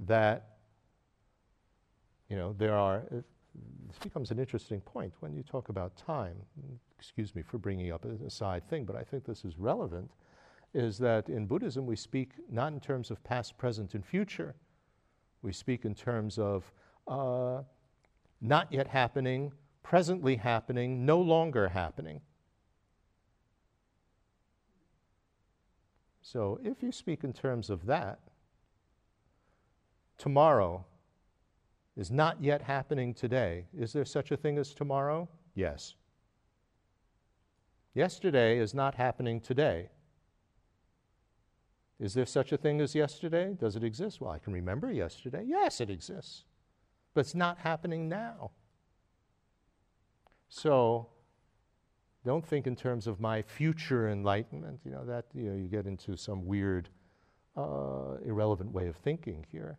That, you know, there are, this becomes an interesting point when you talk about time. Excuse me for bringing up a side thing, but I think this is relevant is that in Buddhism we speak not in terms of past, present, and future. We speak in terms of uh, not yet happening, presently happening, no longer happening. So if you speak in terms of that, tomorrow is not yet happening today. Is there such a thing as tomorrow? Yes. Yesterday is not happening today. Is there such a thing as yesterday? Does it exist? Well, I can remember yesterday. Yes, it exists. But it's not happening now. So don't think in terms of my future enlightenment. You know, that you, know, you get into some weird, uh, irrelevant way of thinking here.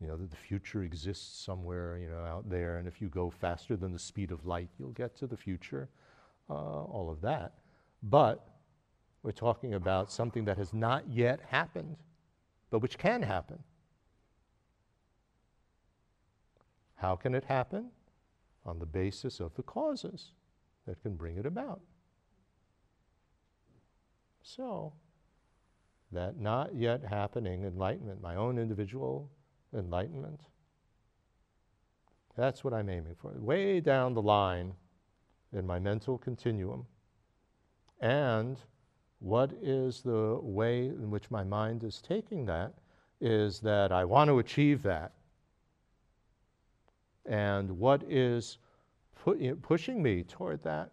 You know, that the future exists somewhere, you know, out there, and if you go faster than the speed of light, you'll get to the future, uh, all of that. But we're talking about something that has not yet happened, but which can happen. How can it happen? On the basis of the causes that can bring it about. So, that not yet happening enlightenment, my own individual enlightenment, that's what I'm aiming for. Way down the line in my mental continuum. And what is the way in which my mind is taking that is that I want to achieve that. And what is pu- pushing me toward that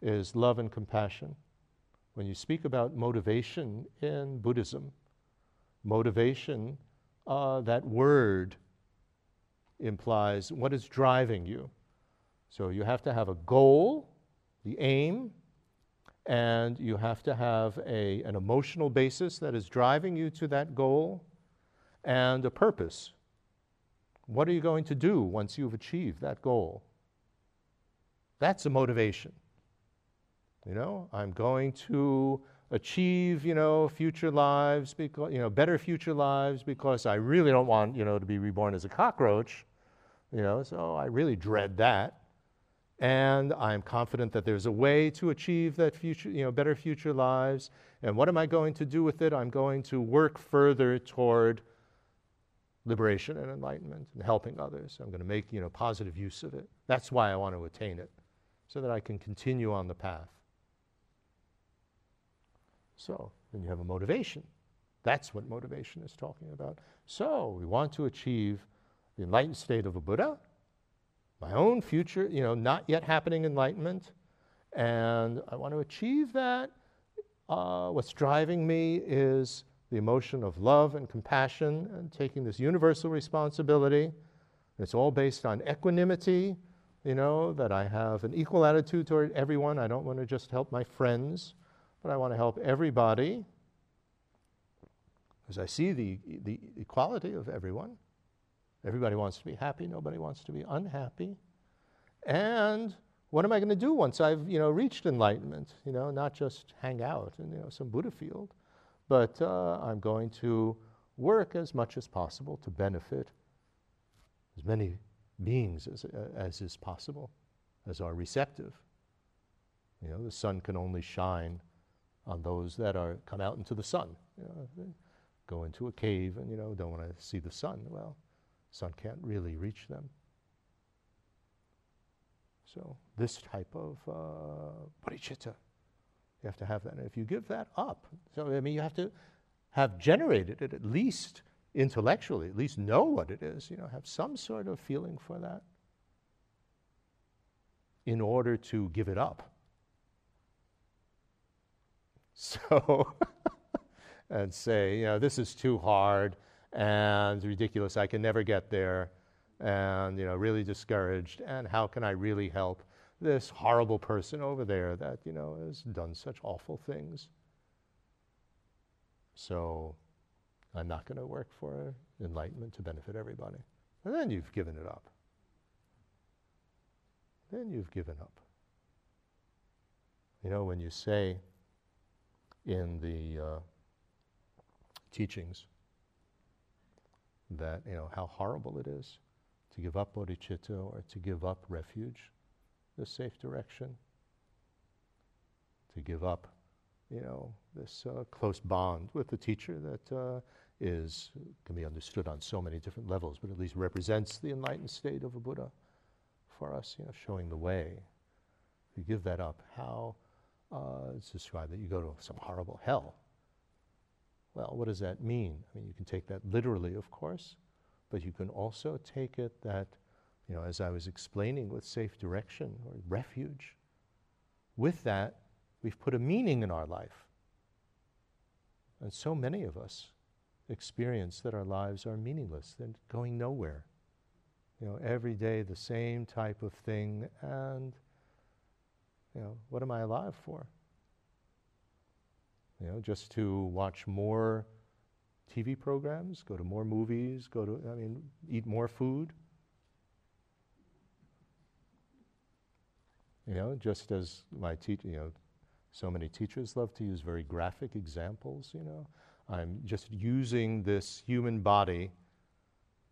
is love and compassion. When you speak about motivation in Buddhism, motivation, uh, that word implies what is driving you. So you have to have a goal, the aim, and you have to have a, an emotional basis that is driving you to that goal and a purpose. What are you going to do once you've achieved that goal? That's a motivation. You know, I'm going to achieve, you know, future lives, because, you know, better future lives because I really don't want, you know, to be reborn as a cockroach. You know, so I really dread that and I'm confident that there's a way to achieve that future, you know, better future lives. And what am I going to do with it? I'm going to work further toward liberation and enlightenment and helping others. I'm going to make, you know, positive use of it. That's why I want to attain it, so that I can continue on the path. So then you have a motivation. That's what motivation is talking about. So we want to achieve the enlightened state of a Buddha my own future, you know, not yet happening enlightenment, and I want to achieve that. Uh, what's driving me is the emotion of love and compassion and taking this universal responsibility. It's all based on equanimity, you know, that I have an equal attitude toward everyone. I don't want to just help my friends, but I want to help everybody because I see the, the equality of everyone. Everybody wants to be happy, nobody wants to be unhappy. And what am I going to do once I've, you know, reached enlightenment? You know, not just hang out in, you know, some Buddha field, but uh, I'm going to work as much as possible to benefit as many beings as, uh, as is possible, as are receptive. You know, the sun can only shine on those that are come out into the sun. You know, go into a cave and you know don't want to see the sun. Well, sun can't really reach them. So, this type of uh, bodhicitta, you have to have that. And if you give that up, so I mean, you have to have generated it at least intellectually, at least know what it is, you know, have some sort of feeling for that in order to give it up. So, and say, you know, this is too hard and ridiculous. I can never get there, and you know, really discouraged. And how can I really help this horrible person over there that you know has done such awful things? So, I'm not going to work for enlightenment to benefit everybody. And then you've given it up. Then you've given up. You know, when you say in the uh, teachings, that, you know, how horrible it is to give up bodhicitta or to give up refuge, the safe direction, to give up you know, this uh, close bond with the teacher that uh, is can be understood on so many different levels, but at least represents the enlightened state of a Buddha for us, you know, showing the way. If you give that up, how uh, it's described that you go to some horrible hell. Well, what does that mean? I mean, you can take that literally, of course, but you can also take it that, you know, as I was explaining with safe direction or refuge, with that, we've put a meaning in our life. And so many of us experience that our lives are meaningless, they're going nowhere. You know, every day the same type of thing, and, you know, what am I alive for? You know, just to watch more TV programs, go to more movies, go to, I mean, eat more food. You know, just as my teacher, you know, so many teachers love to use very graphic examples, you know. I'm just using this human body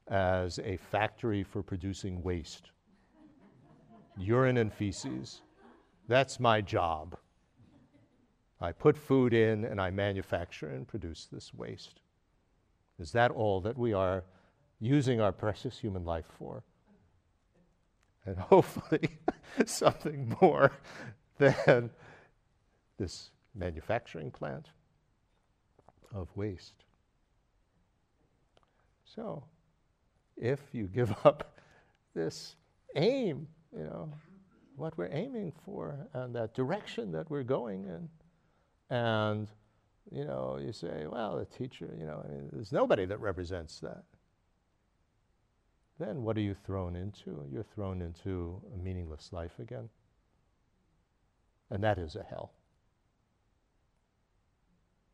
as a factory for producing waste. Urine and feces. That's my job. I put food in and I manufacture and produce this waste. Is that all that we are using our precious human life for? And hopefully, something more than this manufacturing plant of waste. So, if you give up this aim, you know, what we're aiming for and that direction that we're going in, and you know, you say, well, the teacher, you know, I mean, there's nobody that represents that. Then what are you thrown into? You're thrown into a meaningless life again. And that is a hell.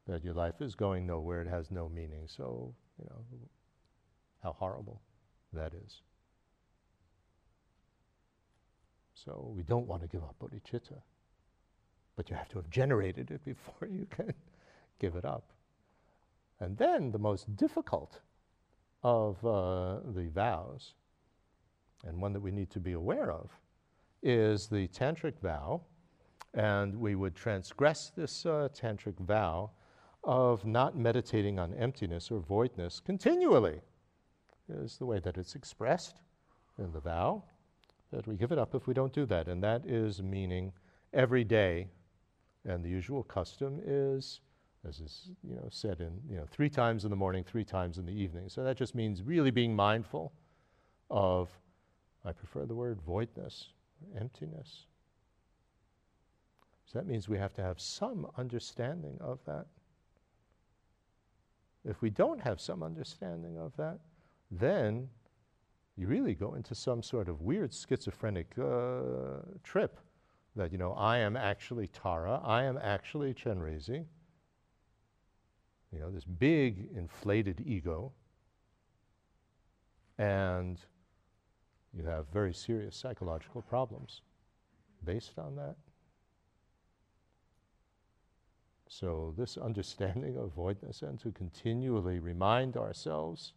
That your life is going nowhere, it has no meaning. So, you know, how horrible that is. So we don't want to give up bodhicitta. But you have to have generated it before you can give it up. And then the most difficult of uh, the vows, and one that we need to be aware of, is the tantric vow. And we would transgress this uh, tantric vow of not meditating on emptiness or voidness continually, is the way that it's expressed in the vow, that we give it up if we don't do that. And that is meaning every day. And the usual custom is as is you know, said in you know, three times in the morning, three times in the evening. So that just means really being mindful of, I prefer the word voidness, emptiness. So that means we have to have some understanding of that. If we don't have some understanding of that, then you really go into some sort of weird schizophrenic uh, trip that, you know, I am actually Tara, I am actually Chenrezig you know, this big inflated ego, and you have very serious psychological problems based on that. So, this understanding of voidness and to continually remind ourselves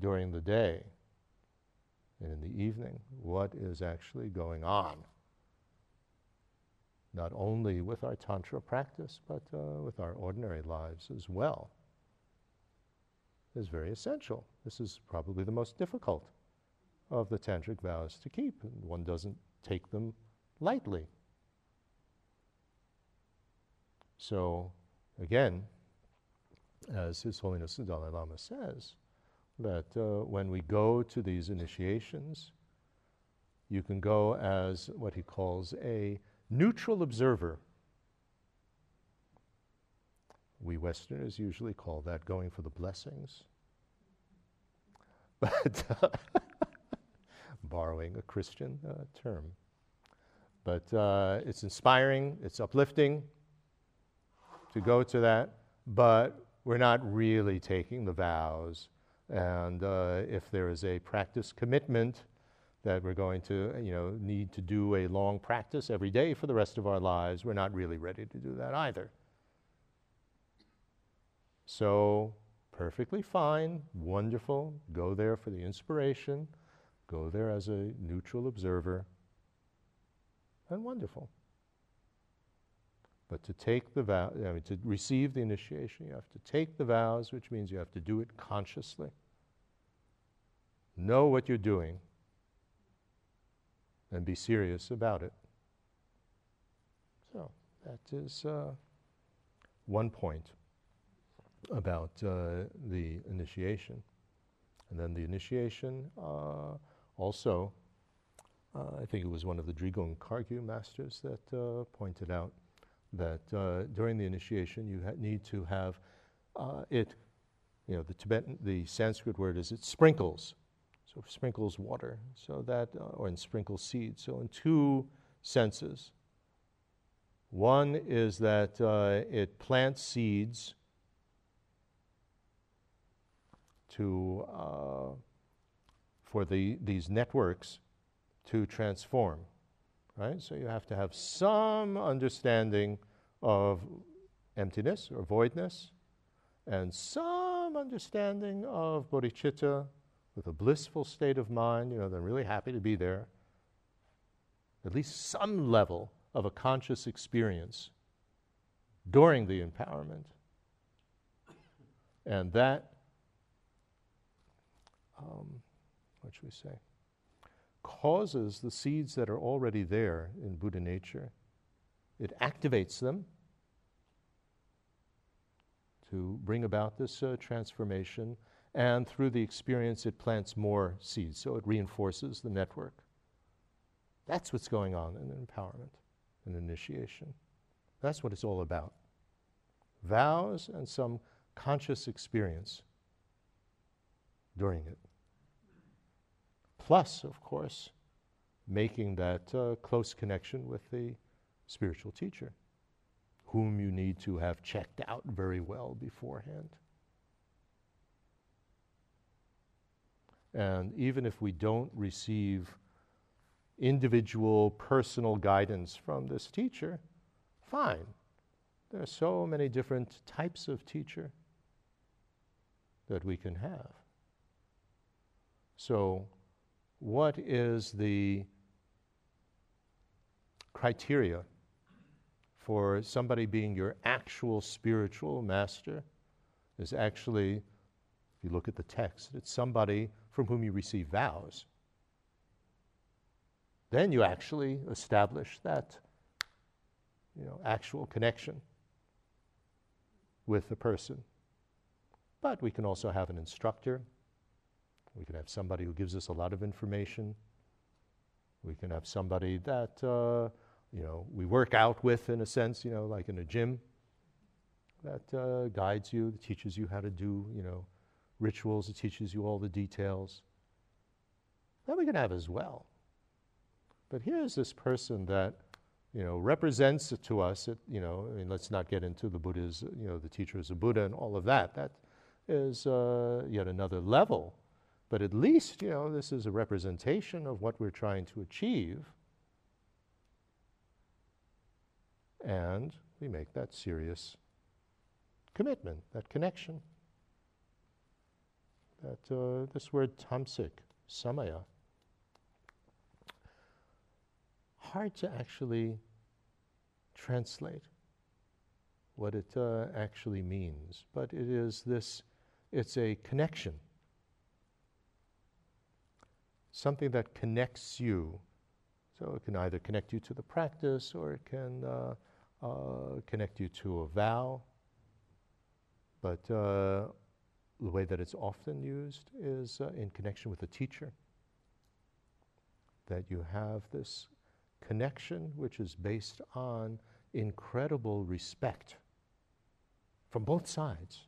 during the day and in the evening what is actually going on not only with our Tantra practice, but uh, with our ordinary lives as well, is very essential. This is probably the most difficult of the Tantric vows to keep, and one doesn't take them lightly. So, again, as His Holiness the Dalai Lama says, that uh, when we go to these initiations, you can go as what he calls a neutral observer. We Westerners usually call that going for the blessings. But borrowing a Christian uh, term. But uh, it's inspiring, it's uplifting to go to that, but we're not really taking the vows. And uh, if there is a practice commitment, that we're going to, you know, need to do a long practice every day for the rest of our lives. We're not really ready to do that either. So, perfectly fine, wonderful. Go there for the inspiration, go there as a neutral observer, and wonderful. But to take the vow, I mean, to receive the initiation, you have to take the vows, which means you have to do it consciously. Know what you're doing and be serious about it. So that is uh, one point about uh, the initiation. And then the initiation uh, also, uh, I think it was one of the Drigung Kargyu masters that uh, pointed out that uh, during the initiation you ha- need to have it, you know, the Tibetan, the Sanskrit word is it sprinkles so sprinkles water, so that, uh, or in sprinkles seeds. So in two senses. One is that uh, it plants seeds to uh, for the these networks to transform, right? So you have to have some understanding of emptiness or voidness, and some understanding of bodhicitta with a blissful state of mind, you know, they're really happy to be there. At least some level of a conscious experience during the empowerment. And that, um, what should we say, causes the seeds that are already there in Buddha nature, it activates them to bring about this uh, transformation and through the experience, it plants more seeds. So it reinforces the network. That's what's going on in empowerment and initiation. That's what it's all about. Vows and some conscious experience during it. Plus, of course, making that uh, close connection with the spiritual teacher, whom you need to have checked out very well beforehand. And even if we don't receive individual personal guidance from this teacher, fine. There are so many different types of teacher that we can have. So, what is the criteria for somebody being your actual spiritual master? Is actually, if you look at the text, it's somebody from whom you receive vows. Then you actually establish that you know, actual connection with the person. But we can also have an instructor. We can have somebody who gives us a lot of information. We can have somebody that uh, you know we work out with, in a sense, you know, like in a gym, that uh, guides you, teaches you how to do, you know, rituals, it teaches you all the details. That we can have as well. But here's this person that, you know, represents to us, it, you know, I mean, let's not get into the Buddha's, you know, the teacher is a Buddha and all of that. That is uh, yet another level. But at least, you know, this is a representation of what we're trying to achieve. And we make that serious commitment, that connection that uh, this word damtsig, samaya, hard to actually translate what it uh, actually means, but it is this, it's a connection. Something that connects you. So it can either connect you to the practice or it can uh, uh connect you to a vow. But uh, the way that it's often used is uh, in connection with a teacher. That you have this connection which is based on incredible respect from both sides,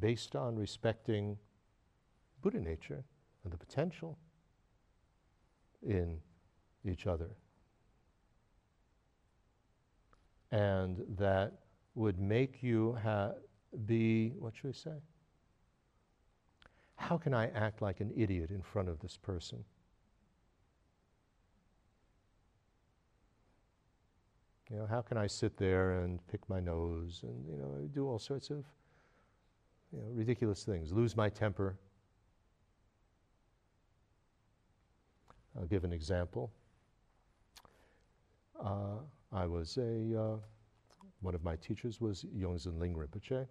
based on respecting Buddha nature and the potential in each other. And that would make you have be, what should we say? How can I act like an idiot in front of this person? You know, how can I sit there and pick my nose and, you know, do all sorts of, you know, ridiculous things, lose my temper? I'll give an example. Uh, I was a, uh, one of my teachers was Yongdzin Ling Rinpoche,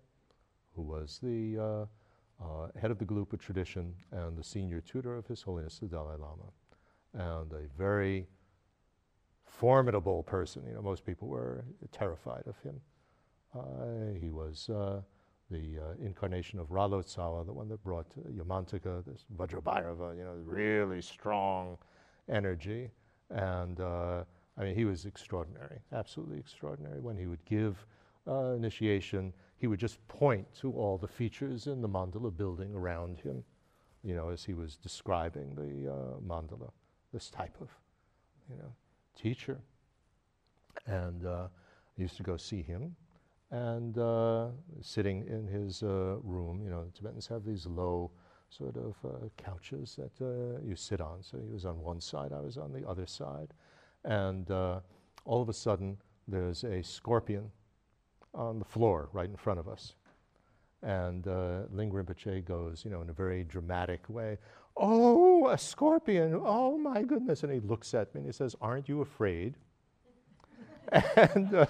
who was the uh, uh, head of the Gelugpa tradition and the senior tutor of His Holiness the Dalai Lama, and a very formidable person. You know, most people were terrified of him. Uh, he was uh, the uh, incarnation of Ra Lotsawa, the one that brought Yamantaka, this Vajrabhairava, you know, really strong energy. And uh, I mean, he was extraordinary, absolutely extraordinary. When he would give uh, initiation, he would just point to all the features in the mandala building around him, you know, as he was describing the uh, mandala, this type of, you know, teacher. And uh, I used to go see him, and uh, sitting in his uh, room, you know, Tibetans have these low sort of uh, couches that uh, you sit on. So he was on one side, I was on the other side. And all of a sudden, there's a scorpion on the floor right in front of us. And uh, Ling Rinpoche goes, you know, in a very dramatic way, Oh, a scorpion! Oh my goodness! And he looks at me and he says, Aren't you afraid? and, uh,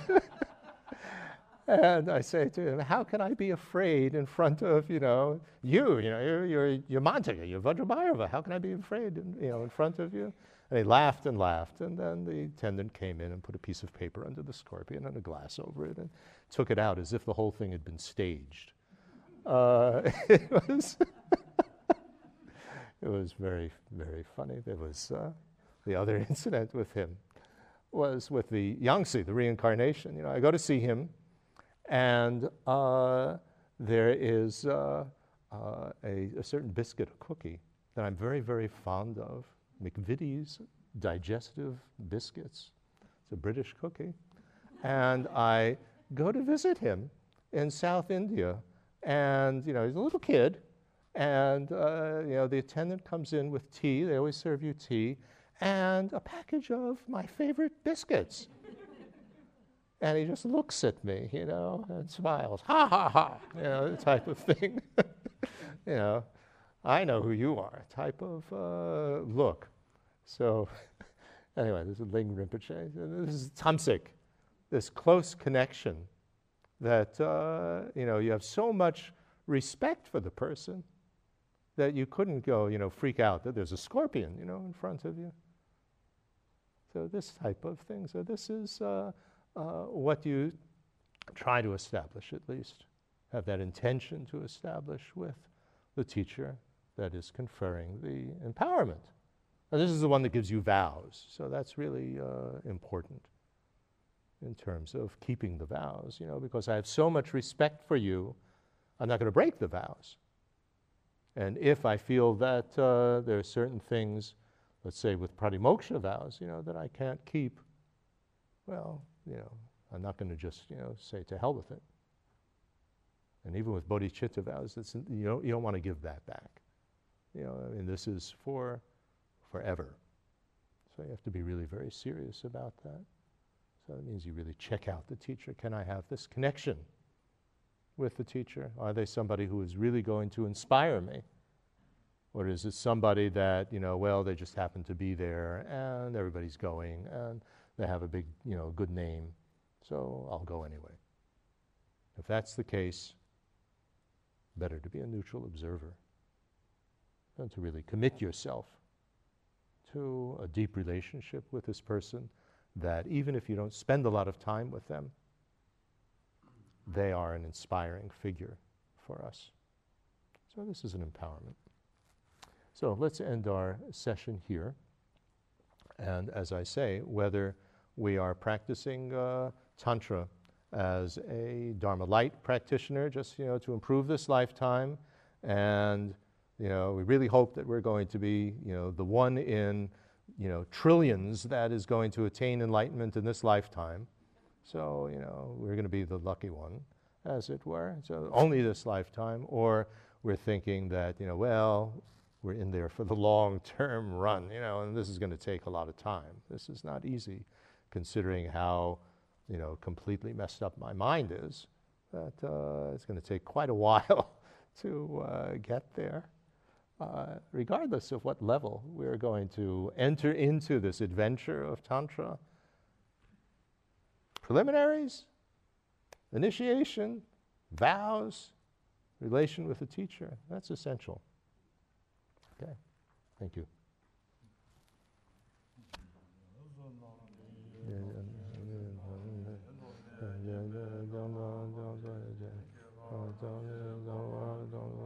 and I say to him, How can I be afraid in front of, you know, you? You know, you're, you're, you're Mantaka, you're Vajrabhairava. How can I be afraid, in, you know, in front of you? And he laughed and laughed. And then the attendant came in and put a piece of paper under the scorpion and a glass over it and took it out as if the whole thing had been staged. Uh, it was. It was very, very funny. There was uh, the other incident with him was with the Yangsi, the reincarnation. You know, I go to see him, and uh, there is uh, uh a, a, certain biscuit, a cookie, that I'm very, very fond of. McVitie's digestive biscuits. It's a British cookie. and I go to visit him in South India, and you know, he's a little kid, and uh, you know, the attendant comes in with tea. They always serve you tea and a package of my favorite biscuits. and he just looks at me, you know, and smiles, ha ha ha, you know, the type of thing. you know, I know who you are, type of uh, look. So, anyway, this is Ling Rinpoche. This is Damtsig, this close connection that, uh, you know, you have so much respect for the person that you couldn't go, you know, freak out that there's a scorpion, you know, in front of you. So this type of thing. So this is uh, uh, what you try to establish, at least, have that intention to establish with the teacher that is conferring the empowerment. And this is the one that gives you vows. So that's really uh, important in terms of keeping the vows, you know, because I have so much respect for you, I'm not going to break the vows. And if I feel that uh, there are certain things, let's say with pratimoksha vows, you know, that I can't keep, well, you know, I'm not going to just, you know, say to hell with it. And even with bodhicitta vows, you, don't, you don't want to give that back. You know, I mean, this is for forever. So you have to be really very serious about that. So that means you really check out the teacher. Can I have this connection? with the teacher? Are they somebody who is really going to inspire me? Or is it somebody that, you know, well, they just happen to be there and everybody's going and they have a big, you know, good name, so I'll go anyway. If that's the case, better to be a neutral observer than to really commit yourself to a deep relationship with this person that even if you don't spend a lot of time with them, they are an inspiring figure for us. So, this is an empowerment. So, let's end our session here. And as I say, whether we are practicing uh, Tantra as a Dharma light practitioner, just you know, to improve this lifetime, and you know, we really hope that we're going to be you know, the one in you know, trillions that is going to attain enlightenment in this lifetime so, you know, we're going to be the lucky one, as it were. So, only this lifetime. Or we're thinking that, you know, well, we're in there for the long term run, you know, and this is going to take a lot of time. This is not easy, considering how, you know, completely messed up my mind is. That uh, it's going to take quite a while to uh, get there. Uh, regardless of what level we're going to enter into this adventure of Tantra, preliminaries, initiation, vows, relation with the teacher. That's essential. Okay, thank you.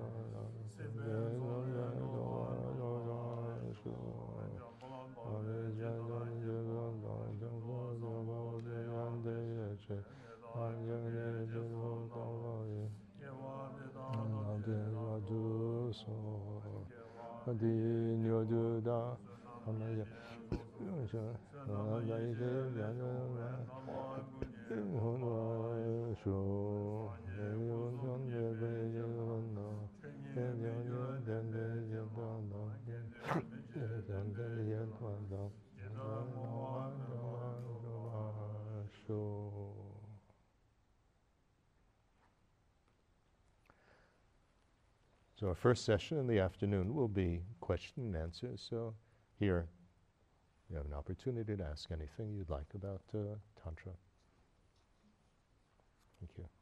di nyo ju da sama ya sa na de ya na ma no So our first session in the afternoon will be question and answers. So here you have an opportunity to ask anything you'd like about uh, Tantra. Thank you.